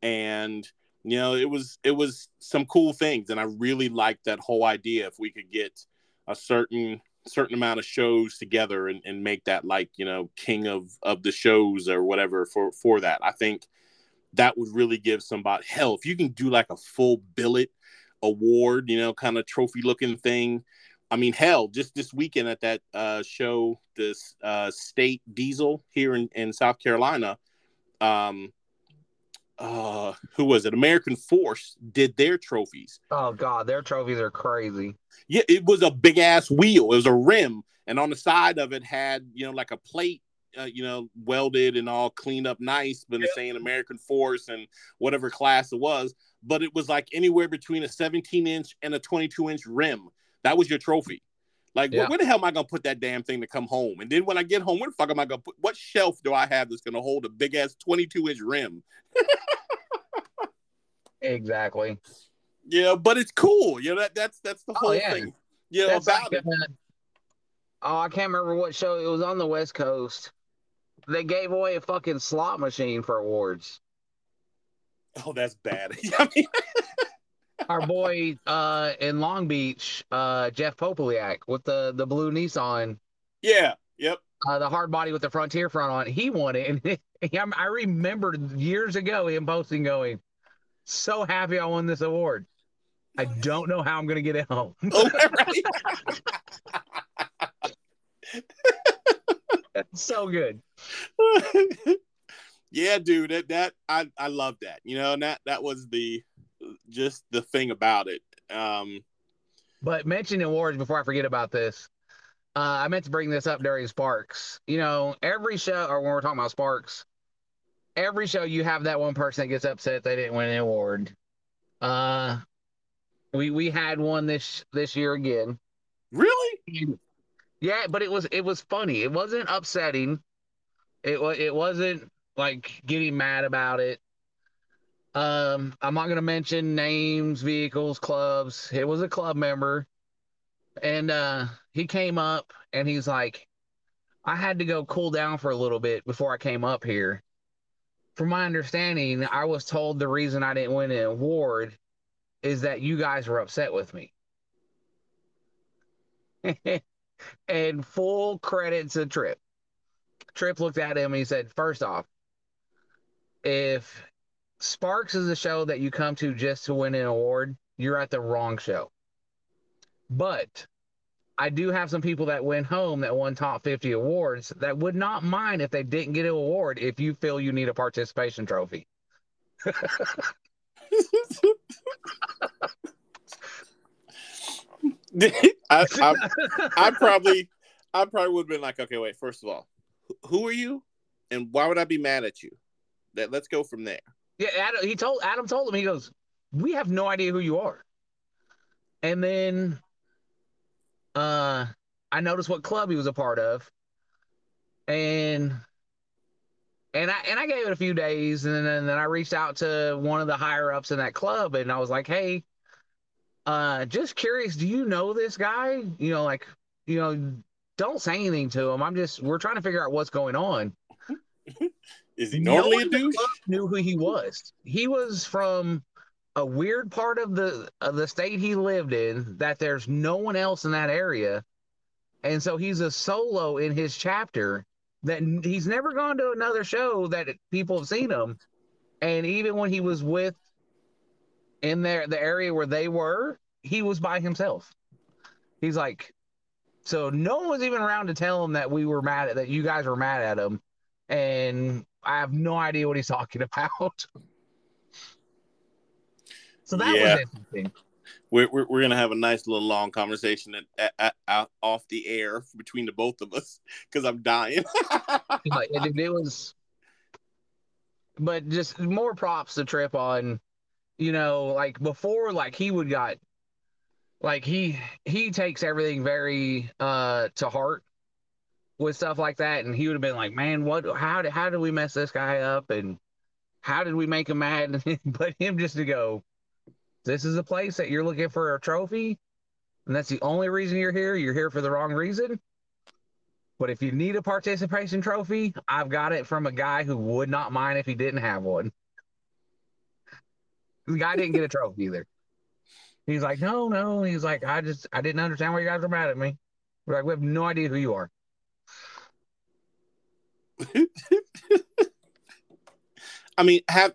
and you know it was it was some cool things, and I really liked that whole idea. If we could get a certain certain amount of shows together and, and make that like you know king of of the shows or whatever for for that, I think that would really give somebody hell if you can do like a full billet award, you know, kind of trophy looking thing. I mean, hell, just this weekend at that uh, show, this uh, state diesel here in, in South Carolina, um, uh, who was it? American Force did their trophies. Oh God, their trophies are crazy. Yeah, it was a big ass wheel. It was a rim, and on the side of it had you know like a plate uh, you know, welded and all cleaned up nice, but yep. saying American Force and whatever class it was. But it was like anywhere between a 17 inch and a 22 inch rim. That was your trophy. Like, yeah. where, the hell am I gonna put that damn thing to come home? And then when I get home, where the fuck am I gonna put? What shelf do I have that's gonna hold a big ass 22 inch rim? exactly. Yeah, but it's cool. You know that that's that's the oh, whole yeah. thing. You know that's about like, it. Uh, oh, I can't remember what show it was on the West Coast they gave away a fucking slot machine for awards. Oh, that's bad. I mean... Our boy uh, in Long Beach, uh, Jeff Popoliak with the the blue Nissan. Yeah. Yep. Uh, the hard body with the Frontier front on. He won it, and I remember years ago him posting, going, "So happy I won this award. I don't know how I'm going to get it home." Oh, so good. yeah, dude, that, that I I love that. You know, and that that was the just the thing about it. Um but mentioning awards before I forget about this. Uh, I meant to bring this up during Sparks. You know, every show, or when we're talking about Sparks, every show you have that one person that gets upset they didn't win an award. Uh, we we had one this this year again. Really? Yeah, but it was it was funny. It wasn't upsetting. It was it wasn't like getting mad about it. Um, I'm not gonna mention names, vehicles, clubs. It was a club member, and uh, he came up and he's like, "I had to go cool down for a little bit before I came up here." From my understanding, I was told the reason I didn't win an award is that you guys were upset with me. and full credit to Trip. Trip looked at him and he said, First off, if Sparks is a show that you come to just to win an award, you're at the wrong show. But I do have some people that went home that won top 50 awards that would not mind if they didn't get an award if you feel you need a participation trophy. I, I, I probably, I probably would have been like, okay, wait. First of all, who are you, and why would I be mad at you? That let's go from there. Yeah, Adam, he told Adam told him he goes, we have no idea who you are. And then, uh, I noticed what club he was a part of, and and I and I gave it a few days, and then, and then I reached out to one of the higher ups in that club, and I was like, hey uh, just curious, do you know this guy? You know, like, you know, don't say anything to him. I'm just, we're trying to figure out what's going on. Is he normally no a douche? Knew who he was. He was from a weird part of the of the state he lived in that there's no one else in that area, and so he's a solo in his chapter. That he's never gone to another show that people have seen him, and even when he was with in there the area where they were, he was by himself. He's like, so no one was even around to tell him that we were mad at that you guys were mad at him. and I have no idea what he's talking about. so that Yeah. was interesting. We're, we're, we're gonna have a nice little long conversation at, at, at, out off the air between the both of us because I'm dying. Like, it, it was, but just more props to Trip on, you know, like before, like he would got, like he he takes everything very uh to heart with stuff like that, and he would have been like, man, what? How did how did we mess this guy up, and how did we make him mad? but him just to go, this is a place that you're looking for a trophy, and that's the only reason you're here. You're here for the wrong reason. But if you need a participation trophy, I've got it from a guy who would not mind if he didn't have one. The guy didn't get a trophy either. He's like, no, no. He's like, I just, I didn't understand why you guys were mad at me. We're like, we have no idea who you are. I mean, have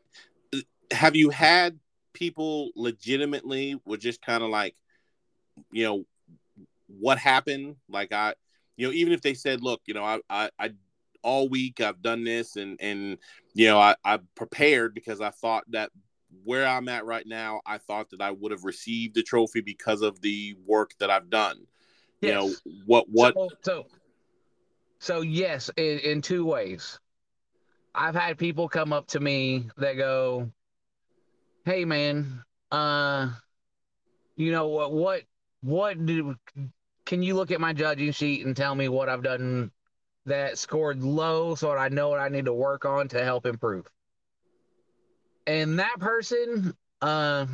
have you had people legitimately were just kind of like, you know, what happened? Like I, you know, even if they said, look, you know, I, I, I all week I've done this and and you know I I prepared because I thought that where I'm at right now, I thought that I would have received the trophy because of the work that I've done. You know what what So, so, so yes, in, in two ways. I've had people come up to me that go, "Hey, man, uh, you know what? What? What do? Can you look at my judging sheet and tell me what I've done that scored low, so that I know what I need to work on to help improve?" And that person, uh,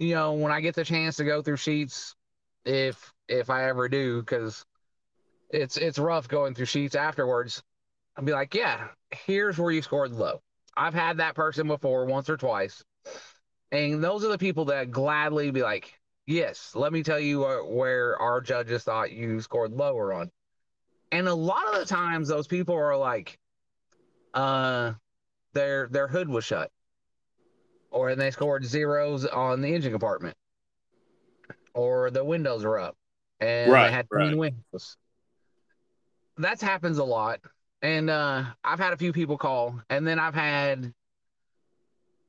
you know, when I get the chance to go through sheets, if if I ever do, because it's it's rough going through sheets afterwards. I'll be like, yeah, here's where you scored low. I've had that person before, once or twice, and those are the people that gladly be like, yes, let me tell you where, our judges thought you scored lower on. And a lot of the times, those people are like, uh, their their hood was shut, or they scored zeros on the engine compartment, or the windows were up, and Right, they had clean right. windows. That happens a lot, and uh, I've had a few people call, and then I've had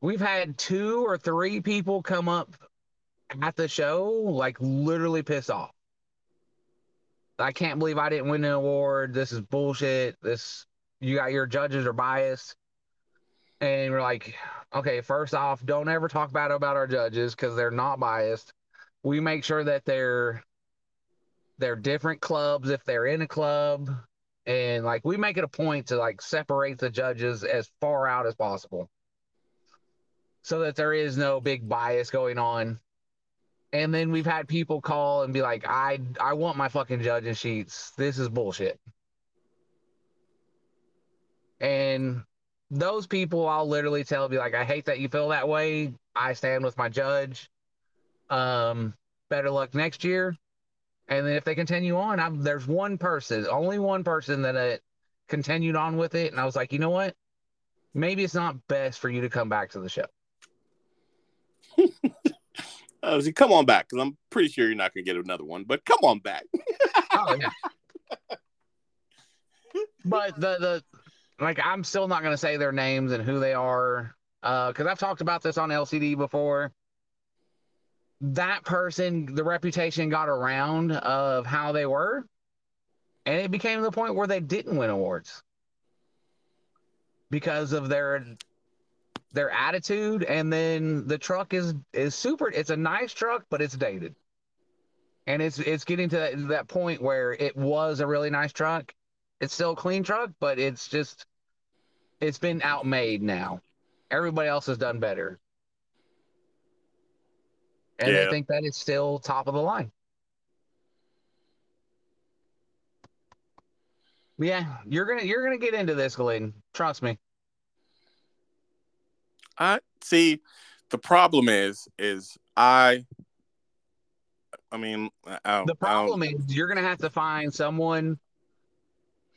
we've had two or three people come up at the show like literally piss off. I can't believe I didn't win an award. This is bullshit. This you got your judges are biased. And we're like, okay, first off, don't ever talk bad about our judges because they're not biased. We make sure that they're they're different clubs if they're in a club. And like we make it a point to like separate the judges as far out as possible. So that there is no big bias going on. And then we've had people call and be like, I I want my fucking judging sheets. This is bullshit. And those people I'll literally tell be like, I hate that you feel that way. I stand with my judge. Um, better luck next year. And then if they continue on, I'm there's one person, only one person that uh, continued on with it, and I was like, you know what? Maybe it's not best for you to come back to the show. I was like, come on back because I'm pretty sure you're not gonna get another one. But come on back. Oh yeah. but the the like I'm still not gonna say their names and who they are because I've talked about this on LCD before. That person, the reputation got around of how they were, and it became the point where they didn't win awards because of their their attitude. And then the truck is is super. It's a nice truck, but it's dated and it's it's getting to that, that point where it was a really nice truck. It's still a clean truck, but it's just it's been outmade now. Everybody else has done better, and Yeah. they think that is still top of the line. Yeah, you're gonna you're gonna get into this, Glenn. Trust me. I see. The problem is, is I. I mean, I, I, The problem is you're gonna have to find someone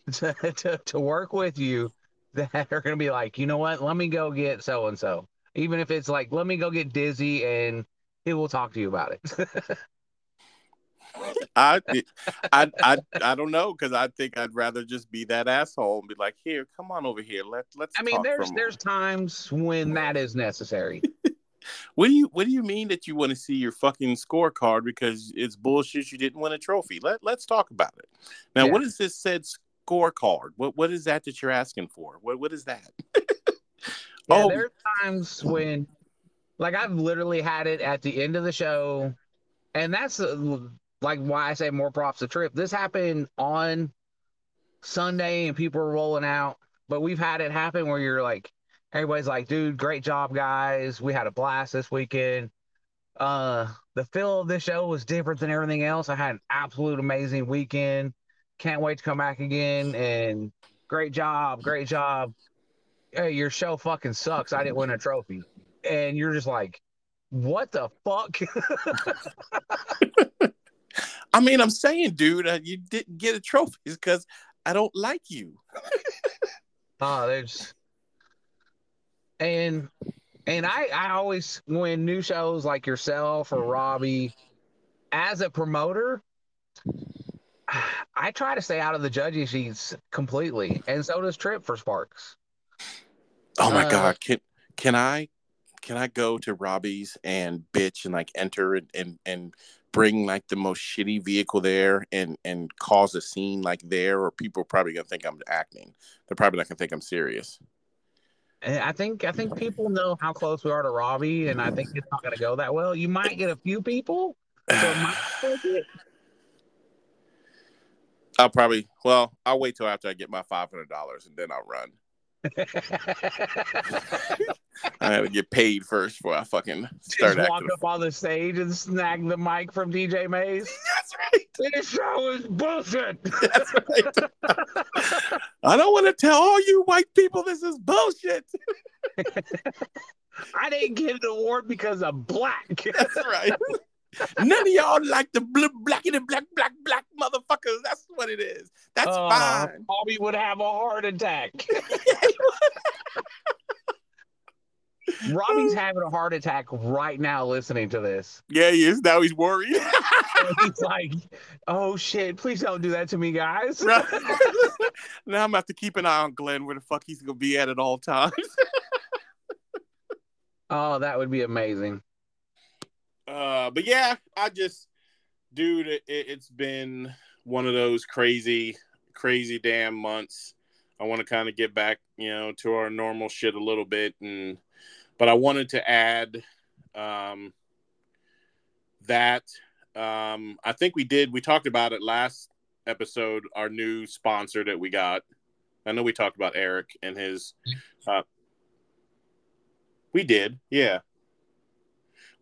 to, to, to work with you that are gonna be like, you know what? Let me go get so and so. Even if it's like, let me go get Dizzy and he will talk to you about it. I, I, I, I don't know because I think I'd rather just be that asshole and be like, "Here, come on over here. Let let's." I mean, there's moment." there's times when that is necessary. What do you What do you mean that you want to see your fucking scorecard because it's bullshit? You didn't win a trophy. Let Let's talk about it. Now, Yeah. what is this said scorecard? What What is that that you're asking for? What What is that? Yeah, Oh. there's times when, like, I've literally had it at the end of the show, and that's uh, like why I say more props to Trip. This happened on Sunday, and people were rolling out, but we've had it happen where you're like, everybody's like, "Dude, great job, guys! We had a blast this weekend." Uh, the feel of this show was different than everything else. I had an absolute amazing weekend. Can't wait to come back again. And great job, great job hey, your show fucking sucks. I didn't win a trophy. And you're just like, what the fuck? I mean, I'm saying, dude, uh, you didn't get a trophy because I don't like you. oh, there's and and I I always when new shows like yourself or Robbie, as a promoter, I try to stay out of the judging sheets completely, and so does Trip for Sparks. Oh my Uh, god, can can I can I go to Robbie's and bitch and like enter and and, and bring like the most shitty vehicle there and and cause a scene like there or people are probably gonna think I'm acting. They're probably not gonna think I'm serious. Eh, I think I think people know how close we are to Robbie, and I think it's not to go that well. You might get a few people, so it might take it. I'll probably well, I'll wait till after I get my five hundred dollars and then I'll run. I gotta get paid first before I fucking start Just walk acting. up on the stage and snag the mic from DJ Mays. That's right. This show is bullshit. That's right. I don't want to tell all you white people this is bullshit. I didn't get an award because I'm black. That's right. None of y'all like the bl- black and black, black, black motherfuckers. That's what it is. That's Uh, fine. Bobby would have a heart attack. Robbie's having a heart attack right now listening to this. Yeah, he is. Now he's worried. He's like, oh shit, please don't do that to me, guys. Right. now I'm gonna have to keep an eye on Glenn where the fuck he's gonna be at at all times. Oh, that would be amazing. Uh, but yeah, I just, dude, it, it, it's been one of those crazy, crazy damn months. I want to kind of get back, you know, to our normal shit a little bit, and but I wanted to add, um, that, um, I think we did. We talked about it last episode. Our new sponsor that we got. I know we talked about Eric and his. Uh, we did, yeah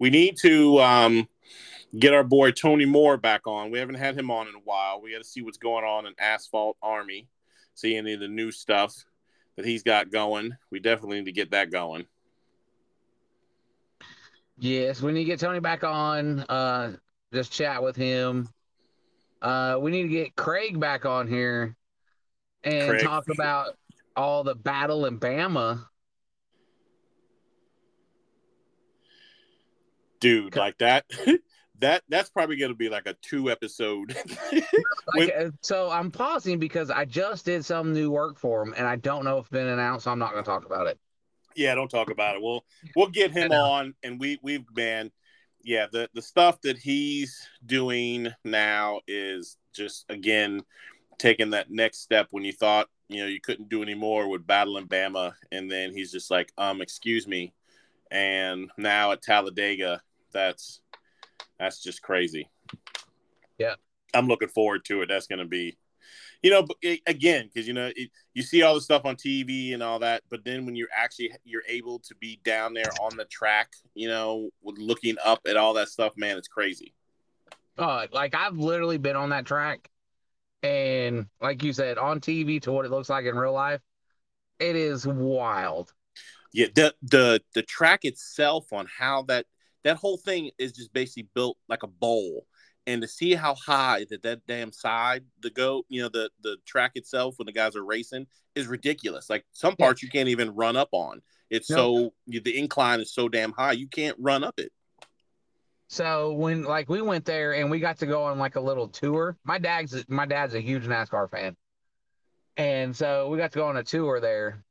we need to um, get our boy Tony Moore back on. We haven't had him on in a while. We got to see what's going on in Asphalt Army, see any of the new stuff that he's got going. We definitely need to get that going. Yes, we need to get Tony back on. Uh, just chat with him. Uh, we need to get Craig back on here and Craig. talk about all the battle in Bama. Dude, like that. that that's probably going to be like a two episode. Like, uh, so I'm pausing because I just did some new work for him, and I don't know if it's been announced. So I'm not going to talk about it. yeah, don't talk about it. We'll we'll get him on, and we we've been, yeah, the the stuff that he's doing now is just again taking that next step when you thought you know you couldn't do any more with battling Bama, and then he's just like, um, excuse me, and now at Talladega, that's that's just crazy. Yeah. I'm looking forward to it. That's going to be, you know, again, because you know it, you see all the stuff on TV and all that, but then when you're actually you're able to be down there on the track, you know, with looking up at all that stuff, man, it's crazy. Uh, like I've literally been on that track, and like you said, on TV to what it looks like in real life, it is wild. Yeah, the the the track itself on how that that whole thing is just basically built like a bowl, and to see how high that that damn side the go, you know, the the track itself when the guys are racing is ridiculous. Like some parts you can't even run up on. It's No. so the incline is so damn high you can't run up it. So when like we went there and we got to go on like a little tour. My dad's my dad's a huge NASCAR fan. And so we got to go on a tour there.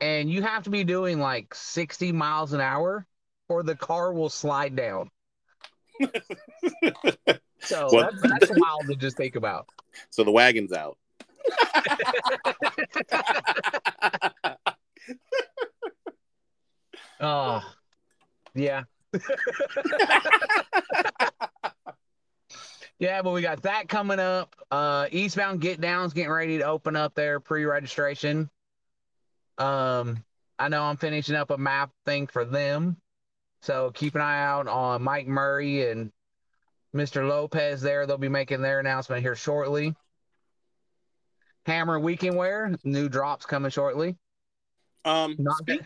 And you have to be doing like 60 miles an hour or the car will slide down. So Well- that's, that's wild to just think about. So the wagon's out. Oh, yeah. yeah, but we got that coming up. Uh, Eastbound Get Down's getting ready to open up their pre-registration. Um, I know I'm finishing up a map thing for them, so keep an eye out on Mike Murray and Mr. Lopez. There, they'll be making their announcement here shortly. Hammer Weekend Wear, new drops coming shortly. Um, Not speak-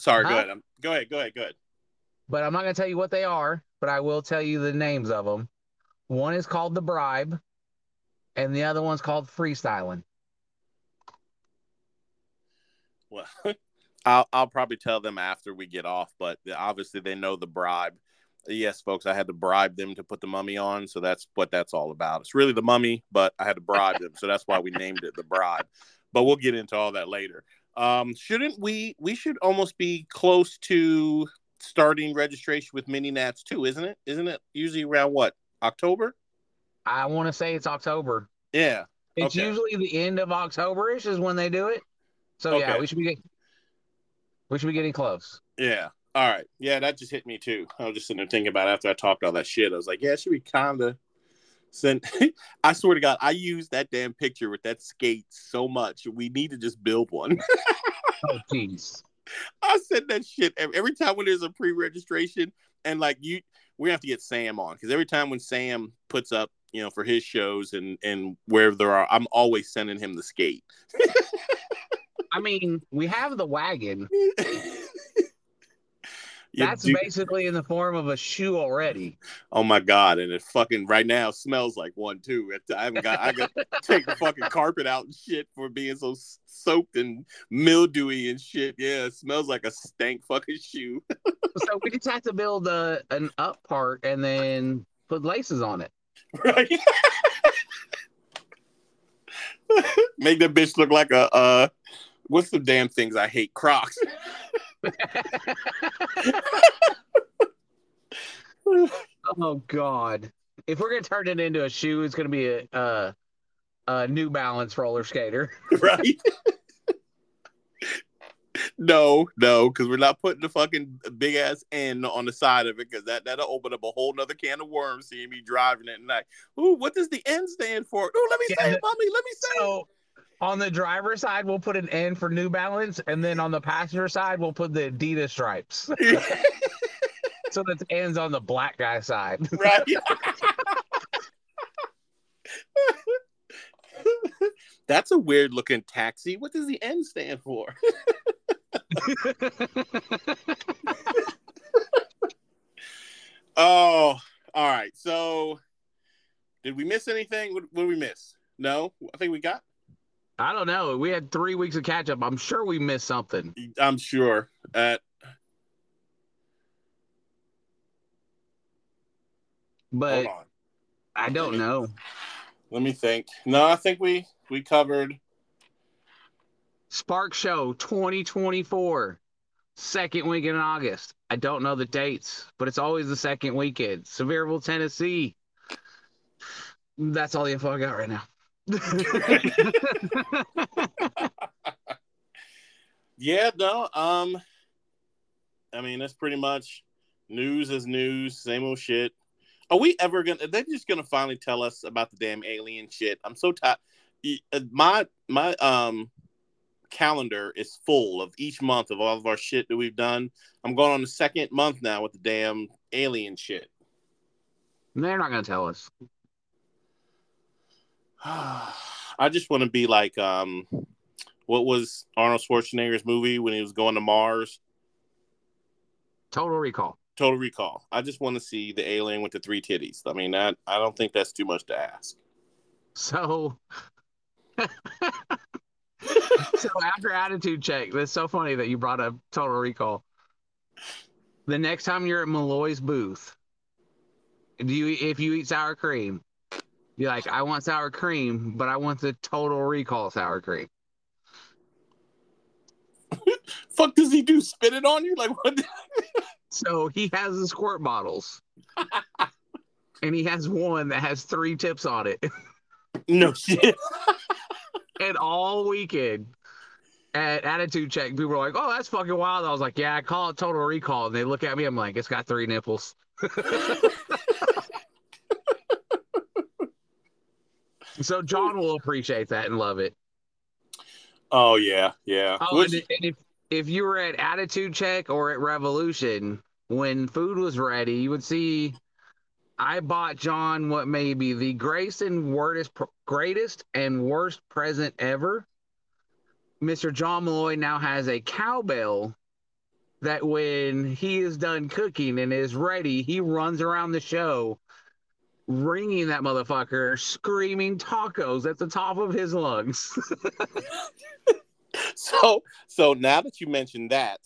sorry, go Huh? ahead. Um, go ahead. Go ahead. Go ahead. but I'm not going to tell you what they are, but I will tell you the names of them. One is called The Bribe, and the other one's called Freestyling. Well, I'll I'll probably tell them after we get off, but obviously they know the bribe. Yes, folks, I had to bribe them to put the mummy on, so that's what that's all about. It's really the mummy, but I had to bribe them, so that's why we named it the bribe. But we'll get into all that later. Um, shouldn't we? We should almost be close to starting registration with mini nats too, isn't it? Isn't it usually around what October? I want to say it's October. Yeah. It's Okay. usually the end of October-ish is when they do it. So yeah, we should be getting we should be getting close. Yeah. All right. Yeah, that just hit me too. I was just sitting there thinking about it after I talked all that shit. I was like, yeah, should we kind of send? I swear to God, I use that damn picture with that skate so much. We need to just build one. Oh jeez. I said that shit every, every time when there's a pre-registration, and like you, we have to get Sam on because every time when Sam puts up, you know, for his shows and and wherever there are, I'm always sending him the skate. I mean, we have the wagon. That's do- basically in the form of a shoe already. Oh my god! And it fucking right now smells like one too. I haven't got. I got to take the fucking carpet out and shit for being so soaked and mildewy and shit. Yeah, it smells like a stank fucking shoe. so we just have to build a an up part and then put laces on it. right? Make that bitch look like a uh, what's the damn things I hate? Crocs. Oh God! If we're gonna turn it into a shoe, it's gonna be a a, a New Balance roller skater. right? no, no, because we're not putting the fucking big ass N on the side of it because that that'll open up a whole nother can of worms. Seeing me driving it and like, ooh, what does the N stand for? Ooh, let me Yeah, say it, mommy. Let me say it. On the driver's side, we'll put an N for New Balance, and then on the passenger side, we'll put the Adidas stripes, so that the N's on the black guy side. right? That's a weird looking taxi. What does the N stand for? Oh, all right. So, did we miss anything? What, what did we miss? No, I think we got. I don't know. We had three weeks of catch up. I'm sure we missed something. I'm sure. Uh, But. I don't know. Let me think. No, I think we we covered. Spark Show 2024, second week in August. I don't know the dates, but it's always the second weekend. Sevierville, Tennessee. That's all the info I got right now. Yeah, no. Um, I mean that's pretty much news is news. Same old shit. Are we ever gonna? They're just gonna finally tell us about the damn alien shit. I'm so tired. My my um calendar is full of each month of all of our shit that we've done. I'm going on the second month now with the damn alien shit. They're not to tell us. I just want to be like um, what was Arnold Schwarzenegger's movie when he was going to Mars? Total Recall. Total Recall. I just want to see the alien with the three titties. I mean, that I don't think that's too much to ask. So, so after attitude check, that's so funny that you brought up Total Recall. The next time you're at Malloy's booth, do you if you eat sour cream, you're like, I want sour cream, but I want the total recall sour cream. Fuck does he do? Spit it on you? Like what? So he has the squirt bottles. and he has one that has three tips on it. no shit. and all weekend at attitude check, people were like, "Oh, that's fucking wild." I was like, "Yeah, I call it total recall." And they look at me, I'm like, "It's got three nipples." So John will appreciate that and love it. Oh yeah, yeah. Oh, Which- and, if if you were at attitude check or at Revolution, when food was ready, you would see. I bought John what may be the greatest and worst, greatest and worst present ever. Mr. John Malloy now has a cowbell that when he is done cooking and is ready, he runs around the show ringing that motherfucker, screaming tacos at the top of his lungs. so so now that you mentioned that,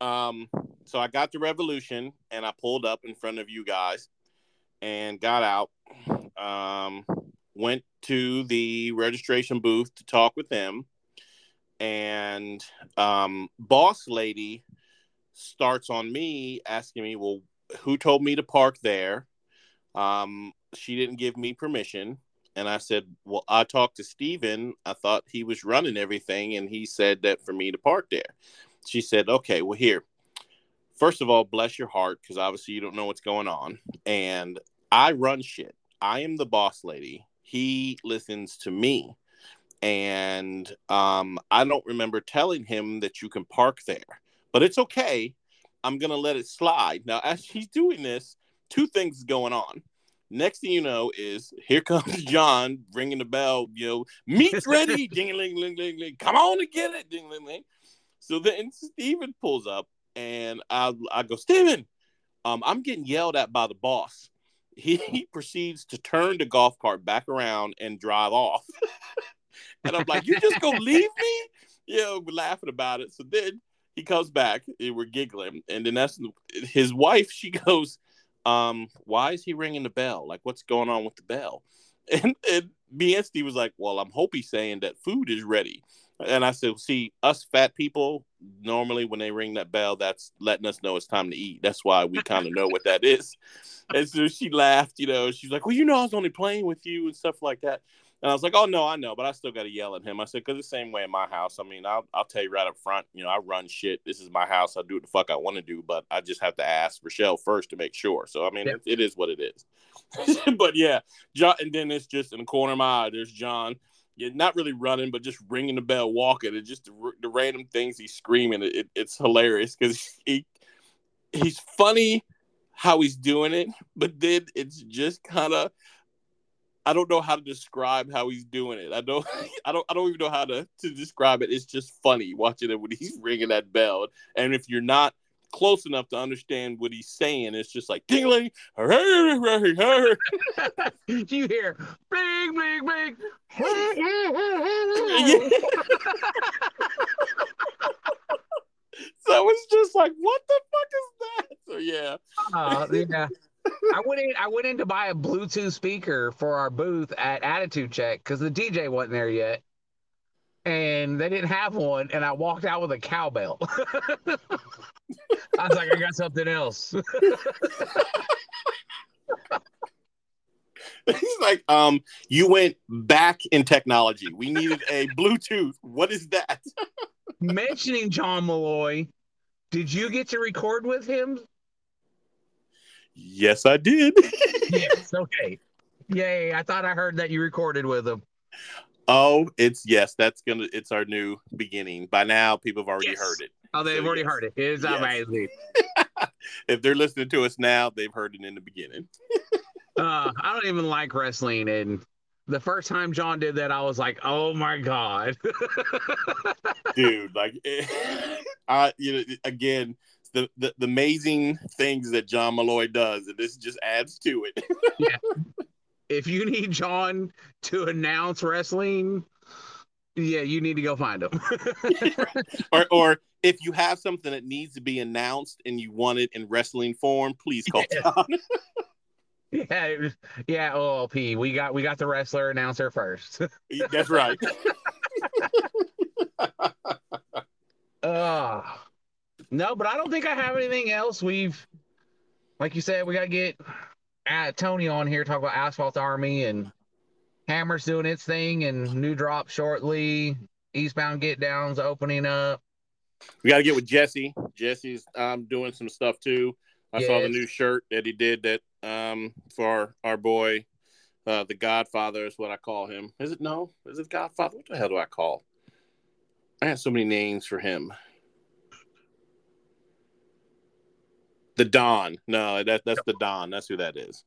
um, so I got the revolution and I pulled up in front of you guys and got out. Um, went to the registration booth to talk with them, and um, boss lady starts on me asking me, "Well, who told me to park there?" Um, she didn't give me permission. And I said, Well, I talked to Steven. I thought he was running everything, and he said that for me to park there. She said, Okay, well, here. First of all, bless your heart, because obviously you don't know what's going on. And I run shit. I am the boss lady. He listens to me. And um, I don't remember telling him that you can park there, but it's okay. I'm going to let it slide. Now, as she's doing this, two things going on. Next thing you know is here comes John ringing the bell. You know, meat's ready. ding ling ling ling ling. Come on and get it. Ding ling ling. So then Steven pulls up, and I I go Steven, um, I'm getting yelled at by the boss. He, he proceeds to turn the golf cart back around and drive off. and I'm like, you just gonna leave me? You know, we're laughing about it. So then he comes back and we're giggling, and then that's his wife. She goes um, why is he ringing the bell? Like, what's going on with the bell? And, and me and Steve was like, well, I'm hoping saying that food is ready. And I said, see, us fat people, normally when they ring that bell, that's letting us know it's time to eat. That's why we kind of know what that is. And so she laughed, you know, she's like, well, you know, I was only playing with you and stuff like that. And I was like, oh, no, I know, but I still got to yell at him. I said, because the same way in my house. I mean, I'll, I'll tell you right up front, you know, I run shit. This is my house. I do what the fuck I want to do, but I just have to ask Rochelle first to make sure. So, I mean, Yep. it, it is what it is. but yeah, John, and then it's just in the corner of my eye, there's John. Yeah, not really running, but just ringing the bell, walking, and just the, the random things he's screaming. It, it- it's hilarious because he he's funny how he's doing it, but then it's just kind of I don't know how to describe how he's doing it. I don't I don't I don't even know how to to describe it. It's just funny watching it when he's ringing that bell. And if you're not close enough to understand what he's saying, it's just like dingling. you hear bling bling bling. So it's just like, what the fuck is that? So yeah. Uh, yeah. I went in. I went in to buy a Bluetooth speaker for our booth at Attitude Check because the DJ wasn't there yet, and they didn't have one. And I walked out with a cowbell. I was like, I got something else. He's like, um, you went back in technology. We needed a Bluetooth. What is that? Mentioning John Malloy, did you get to record with him? Yes, I did. Yes. Okay. Yay! I thought I heard that you recorded with him. oh, it's yes, that's gonna it's our new beginning. By now, people have already Yes. heard it. Oh, they've So, already yes. heard it. It's Yes. amazing. If they're listening to us now, they've heard it in the beginning. Uh, I don't even like wrestling, and the first time John did that, I was like, "Oh my god!" Dude, like I you know, again, the, the the amazing things that John Malloy does, and this just adds to it. yeah. if you need John to announce wrestling, yeah, you need to go find him. or or if you have something that needs to be announced and you want it in wrestling form, please call Yeah. John. Yeah, was- yeah. OLP. We got we got the wrestler announcer first. That's right. Uh no, but I don't think I have anything else. We've, like you said, we got to get uh, Tony on here talk about Asphalt Army and Hammer's doing its thing and new drop shortly. Eastbound Get Downs opening up. We got to get with Jesse. Jesse's um, doing some stuff too. I saw the new shirt that he did that um, for our, our boy, uh, the Godfather is what I call him. Is it no? Is it Godfather? What the hell do I call? I have so many names for him. The Don. No, that that's the Don. That's who that is.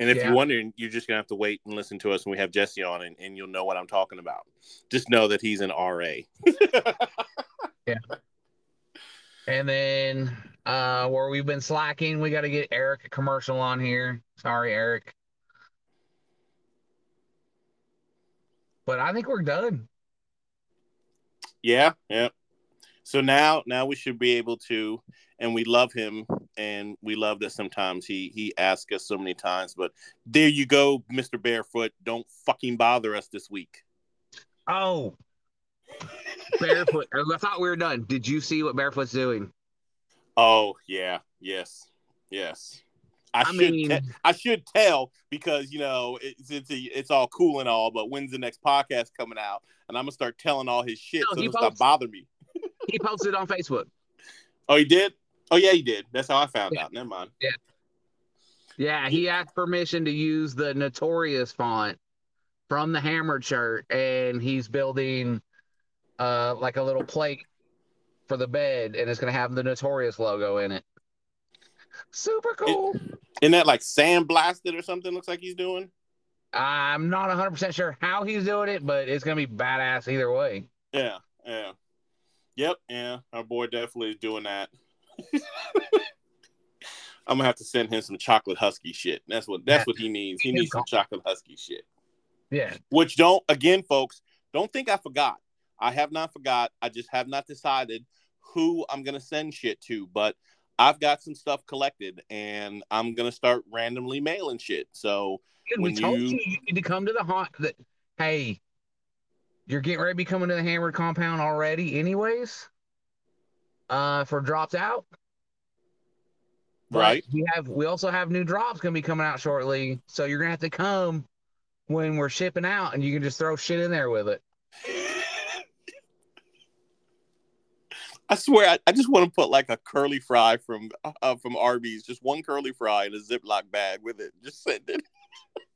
And if Yeah. you're wondering, you're just gonna have to wait and listen to us when we have Jesse on, and, and you'll know what I'm talking about. Just know that he's an RA. Yeah. And then uh where we've been slacking, we got to get Eric a commercial on here. Sorry, Eric. But I think we're done. Yeah, yeah. So now, now we should be able to, and we love him, and we love that sometimes he he asks us so many times. But there you go, Mister Barefoot. Don't fucking bother us this week. Oh, Barefoot. I thought we were done. Did you see what Barefoot's doing? Oh yeah, yes, yes. I, I should mean- te- I should tell because you know it's it's, it's all cool and all, but when's the next podcast coming out? And I'm gonna start telling all his shit No, so he it'll stop posts- me. He posted on Facebook. Oh, he did. Oh yeah, he did. That's how I found Yeah. out. Never mind. Yeah, Yeah, he asked permission to use the Notorious font from the Hammered shirt, and he's building uh like a little plate for the bed, and it's gonna have the Notorious logo in it. Super cool. Isn't that like sandblasted or something? Looks like he's doing. I'm not 100% sure how he's doing it, but it's going to be badass either way. Yeah, yeah. Yep, yeah. Our boy definitely is doing that. I'm gonna have to send him some chocolate husky shit. That's what that's what he needs. He needs some chocolate husky shit. Yeah. Which don't again, folks, don't think I forgot. I have not forgot. I just have not decided who I'm gonna send shit to, but I've got some stuff collected and I'm gonna start randomly mailing shit. So Dude, we When told you- you you need to come to the haunt that, hey, you're getting ready to be coming to the Hammered compound already, anyways, uh, for drops out. But right. We have we also have new drops gonna be coming out shortly, so you're gonna have to come when we're shipping out, and you can just throw shit in there with it. I swear, I, I just want to put like a curly fry from uh, from Arby's, just one curly fry in a Ziploc bag with it. Just send it.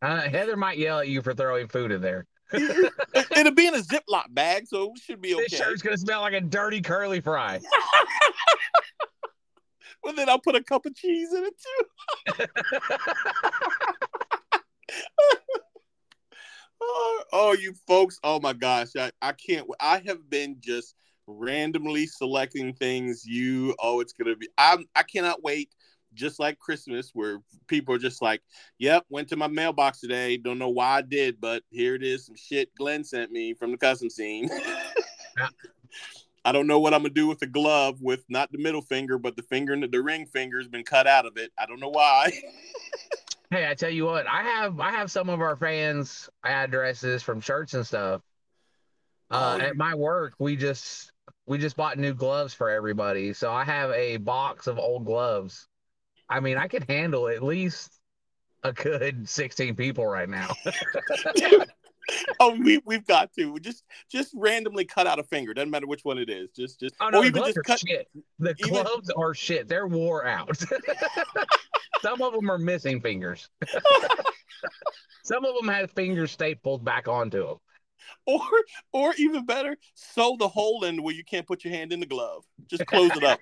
Uh, Heather might yell at you for throwing food in there. It'll be in a Ziploc bag, so it should be okay. This okay. shirt's gonna smell like a dirty curly fry. Well, then I'll put a cup of cheese in it too. oh, oh, you folks! Oh my gosh, I, I can't. I have been just randomly selecting things. You, oh, it's gonna be. I'm. I cannot wait. Just like Christmas, where people are just like, "Yep, went to my mailbox today. Don't know why I did, but here it is. Some shit Glenn sent me from the custom scene." Yeah. I don't know what I'm gonna do with the glove with not the middle finger, but the finger, and the ring finger has been cut out of it. I don't know why. Hey, I tell you what, I have I have some of our fans addresses from shirts and stuff. Uh, Oh, at my work, we just we just bought new gloves for everybody, so I have a box of old gloves. I mean, I could handle at least a good sixteen people right now. oh, we we've got to just just randomly cut out a finger. Doesn't matter which one it is. Just just Oh no, or the even gloves just are cut. shit. The even- gloves are shit. They're wore out. Some of them are missing fingers. Some of them have fingers stapled back onto them. Or or even better, sew the hole in where you can't put your hand in the glove. Just close it up.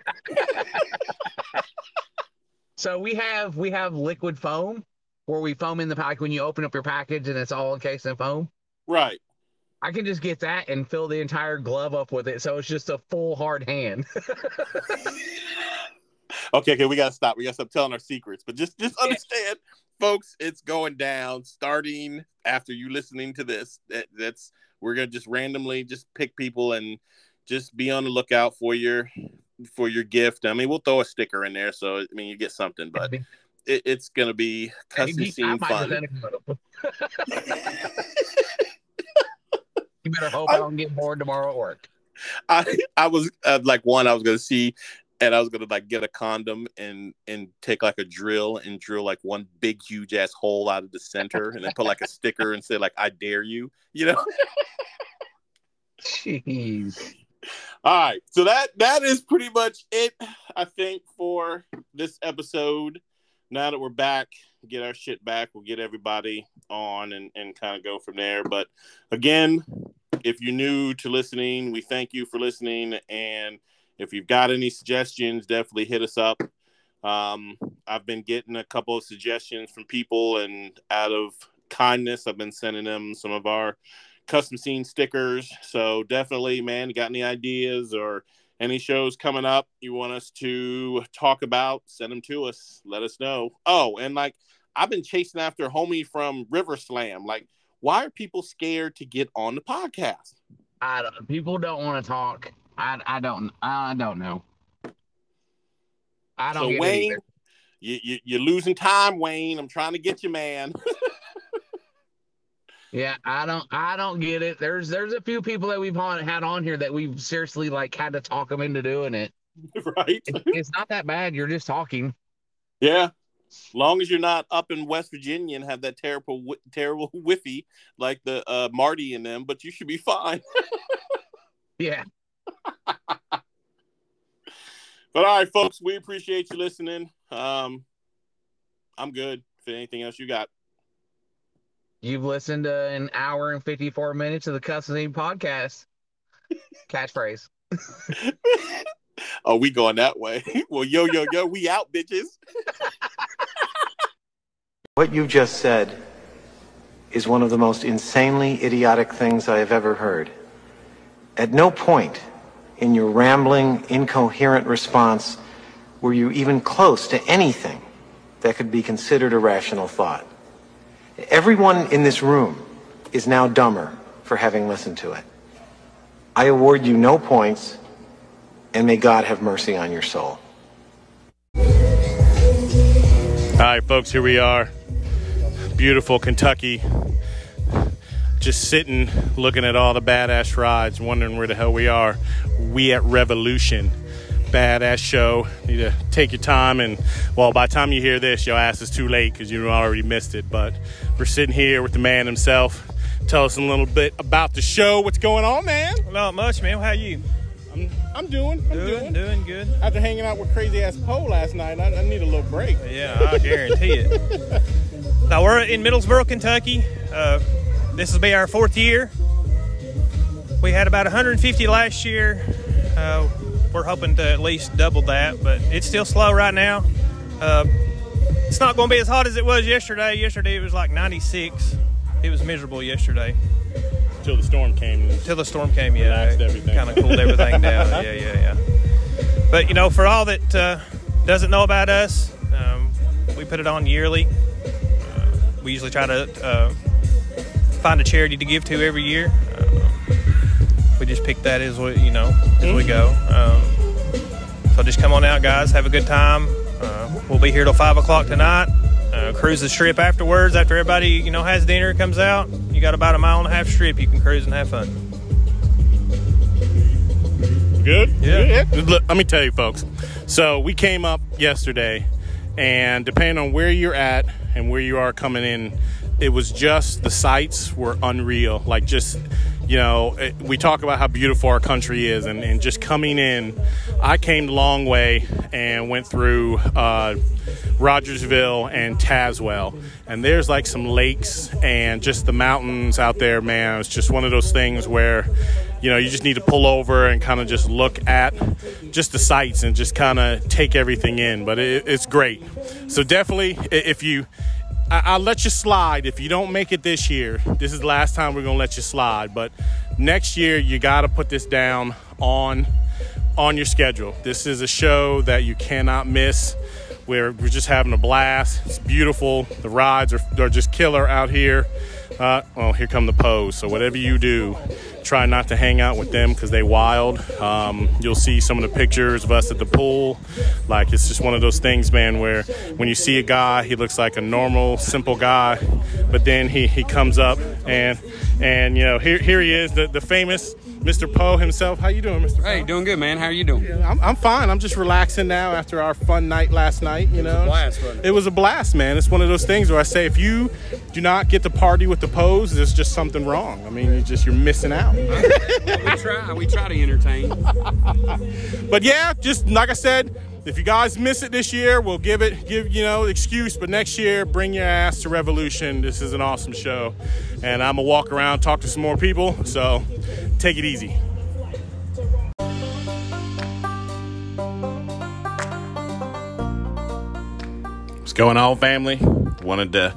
So we have we have liquid foam where we foam in the pack when you open up your package and it's all encased in foam. right. I can just get that and fill the entire glove up with it, so it's just a full hard hand. Okay, okay, we gotta stop. We gotta stop telling our secrets. But just just understand, folks, it's going down starting after you listening to this. That that's we're gonna just randomly just pick people and just be on the lookout for your for your gift. I mean, we'll throw a sticker in there, so I mean you get something, but it, it's gonna be custom Maybe scene fun. just end up- you better hope I, don't get bored tomorrow at work. I I was uh, like one I was gonna see, and I was gonna like get a condom and and take like a drill and drill like one big huge ass hole out of the center, and then put like a sticker and say like I dare you, you know. Jeez. All right, so that that is pretty much it, I think, for this episode. Now that we're back, get our shit back, we'll get everybody on and, and kind of go from there. But again, if you're new to listening, we thank you for listening. And if you've got any suggestions, definitely hit us up. Um, I've been getting a couple of suggestions from people, and out of kindness, I've been sending them some of our custom scene stickers. So definitely, man, you got any ideas or any shows coming up you want us to talk about, send them to us. Let us know. Oh, and like I've been chasing after homie from River Slam. Like, why are people scared to get on the podcast? I don't, people don't want to talk. I, I don't I don't know. I don't so get Wayne, you, you you're losing time, Wayne. I'm trying to get you, man. Yeah, I don't I don't get it. There's there's a few people that we've on, had on here that we've seriously like had to talk them into doing it. right? It- It's not that bad. You're just talking. Yeah. Long as you're not up in West Virginia and have that terrible, terrible whiffy like the uh, Marty and them, but you should be fine. Yeah. But all right, folks, we appreciate you listening. Um, I'm good. If anything else you got, You've listened to an hour and 54 minutes of the Cussing podcast. Catchphrase. oh, we going that way. well, yo, yo, yo, we out, bitches. What you just said is one of the most insanely idiotic things I have ever heard. At no point in your rambling, incoherent response were you even close to anything that could be considered a rational thought. Everyone in this room is now dumber for having listened to it. I award you no points, and may God have mercy on your soul. All right, folks, here we are. Beautiful Kentucky. Just sitting, looking at all the badass rides, wondering where the hell we are. We at Revolution. Badass show. Need to take your time, and well, by the time you hear this, your ass is too late because you already missed it. But we're sitting here with the man himself. Tell us a little bit about the show. What's going on, man? Not much, man. How you? I'm, I'm doing. I'm Doing, doing. doing good. After hanging out with crazy ass Poe last night, I, I need a little break. Yeah, I guarantee it. Now we're in Middlesboro, Kentucky. Uh, this will be our fourth year. We had about 150 last year. Uh, we're hoping to at least double that, but it's still slow right now. Uh, it's not going to be as hot as it was yesterday. Yesterday it was like 96. It was miserable yesterday Until the storm came. Until the storm came. Yeah, kind of cooled everything down. Yeah, yeah, yeah. But you know, for all that uh, doesn't know about us, um, we put it on yearly. Uh, we usually try to uh, find a charity to give to every year. We just pick that as we, you know, as we go. Um, so just come on out, guys. Have a good time. Uh, we'll be here till five o'clock tonight. Uh, cruise the strip afterwards. After everybody, you know, has dinner, comes out. You got about a mile and a half strip. You can cruise and have fun. Good? Yeah. Good? Look, let me tell you, folks. So we came up yesterday, and depending on where you're at and where you are coming in, it was just the sights were unreal. Like, just, you know, it, we talk about how beautiful our country is, and, and just coming in, I came the long way and went through uh, Rogersville and Tazewell. And there's like some lakes and just the mountains out there, man. It's just one of those things where you know you just need to pull over and kind of just look at just the sights and just kind of take everything in but it, it's great so definitely if you I, i'll let you slide. If you don't make it this year this is the last time we're gonna let you slide. But next year you gotta put this down on on your schedule. This is a show that you cannot miss. We're, we're just having a blast. It's beautiful. The rides are, are just killer out here. Uh, well, here come the Poes. So whatever you do, try not to hang out with them because they wild. Um, you'll see some of the pictures of us at the pool. Like it's just one of those things, man, where when you see a guy, he looks like a normal, simple guy, but then he, he comes up and and you know here here he is, the, the famous Mr. Poe himself. How you doing, Mr. Poe? Hey, doing good, man. How are you doing? I'm, I'm fine. I'm just relaxing now after our fun night last night. You know, a blast, it? it was a blast, man. It's one of those things where I say if you do not get to party with the Poes, there's just something wrong. I mean, you just you're missing out. we try. We try to entertain. But yeah, just like I said, if you guys miss it this year, we'll give it give you know excuse. But next year, bring your ass to Revolution. This is an awesome show, and I'm gonna walk around, talk to some more people. So take it easy. What's going on, family? Wanted to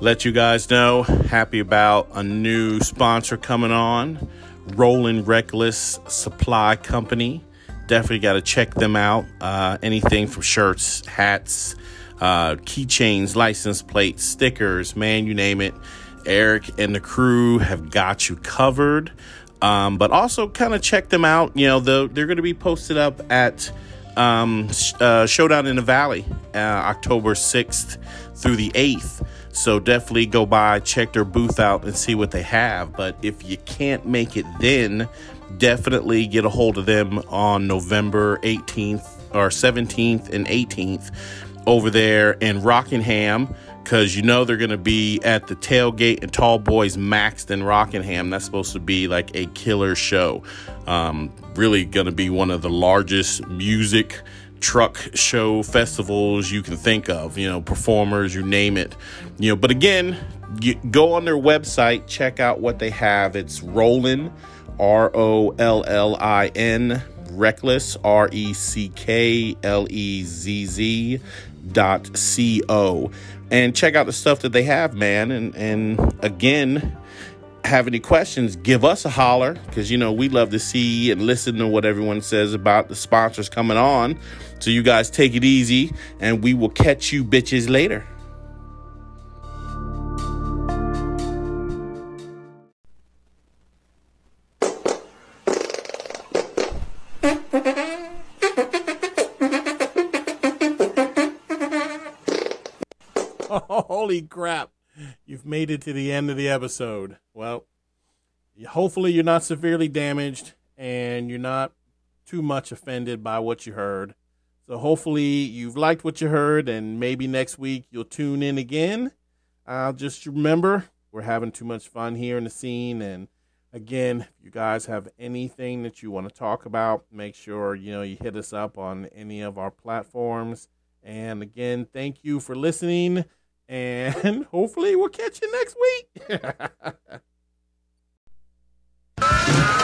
let you guys know happy about a new sponsor coming on rolling reckless supply company definitely got to check them out uh, anything from shirts hats uh, keychains license plates stickers man you name it eric and the crew have got you covered um, but also kind of check them out you know the, they're going to be posted up at um, uh, Showdown in the Valley, uh, October 6th through the 8th. So definitely go by, check their booth out, and see what they have. But if you can't make it then, definitely get a hold of them on November 18th or 17th and 18th over there in Rockingham because you know they're going to be at the tailgate and Tall Boys Maxed in Rockingham. That's supposed to be like a killer show. Um, really going to be one of the largest music truck show festivals you can think of. You know, performers, you name it. You know, but again, you go on their website, check out what they have. It's Rollin, R O L L I N, Recklezz, R E C K L E Z Z dot C O and check out the stuff that they have, man. And and again, have any questions, give us a holler because you know we love to see and listen to what everyone says about the sponsors coming on. So you guys take it easy, and we will catch you bitches later. Holy crap. You've made it to the end of the episode. Well, hopefully you're not severely damaged and you're not too much offended by what you heard. So hopefully you've liked what you heard and maybe next week you'll tune in again. Uh, just remember, we're having too much fun here in the scene. And again, if you guys have anything that you want to talk about, make sure, you know, you hit us up on any of our platforms. And again, thank you for listening and hopefully we'll catch you next week.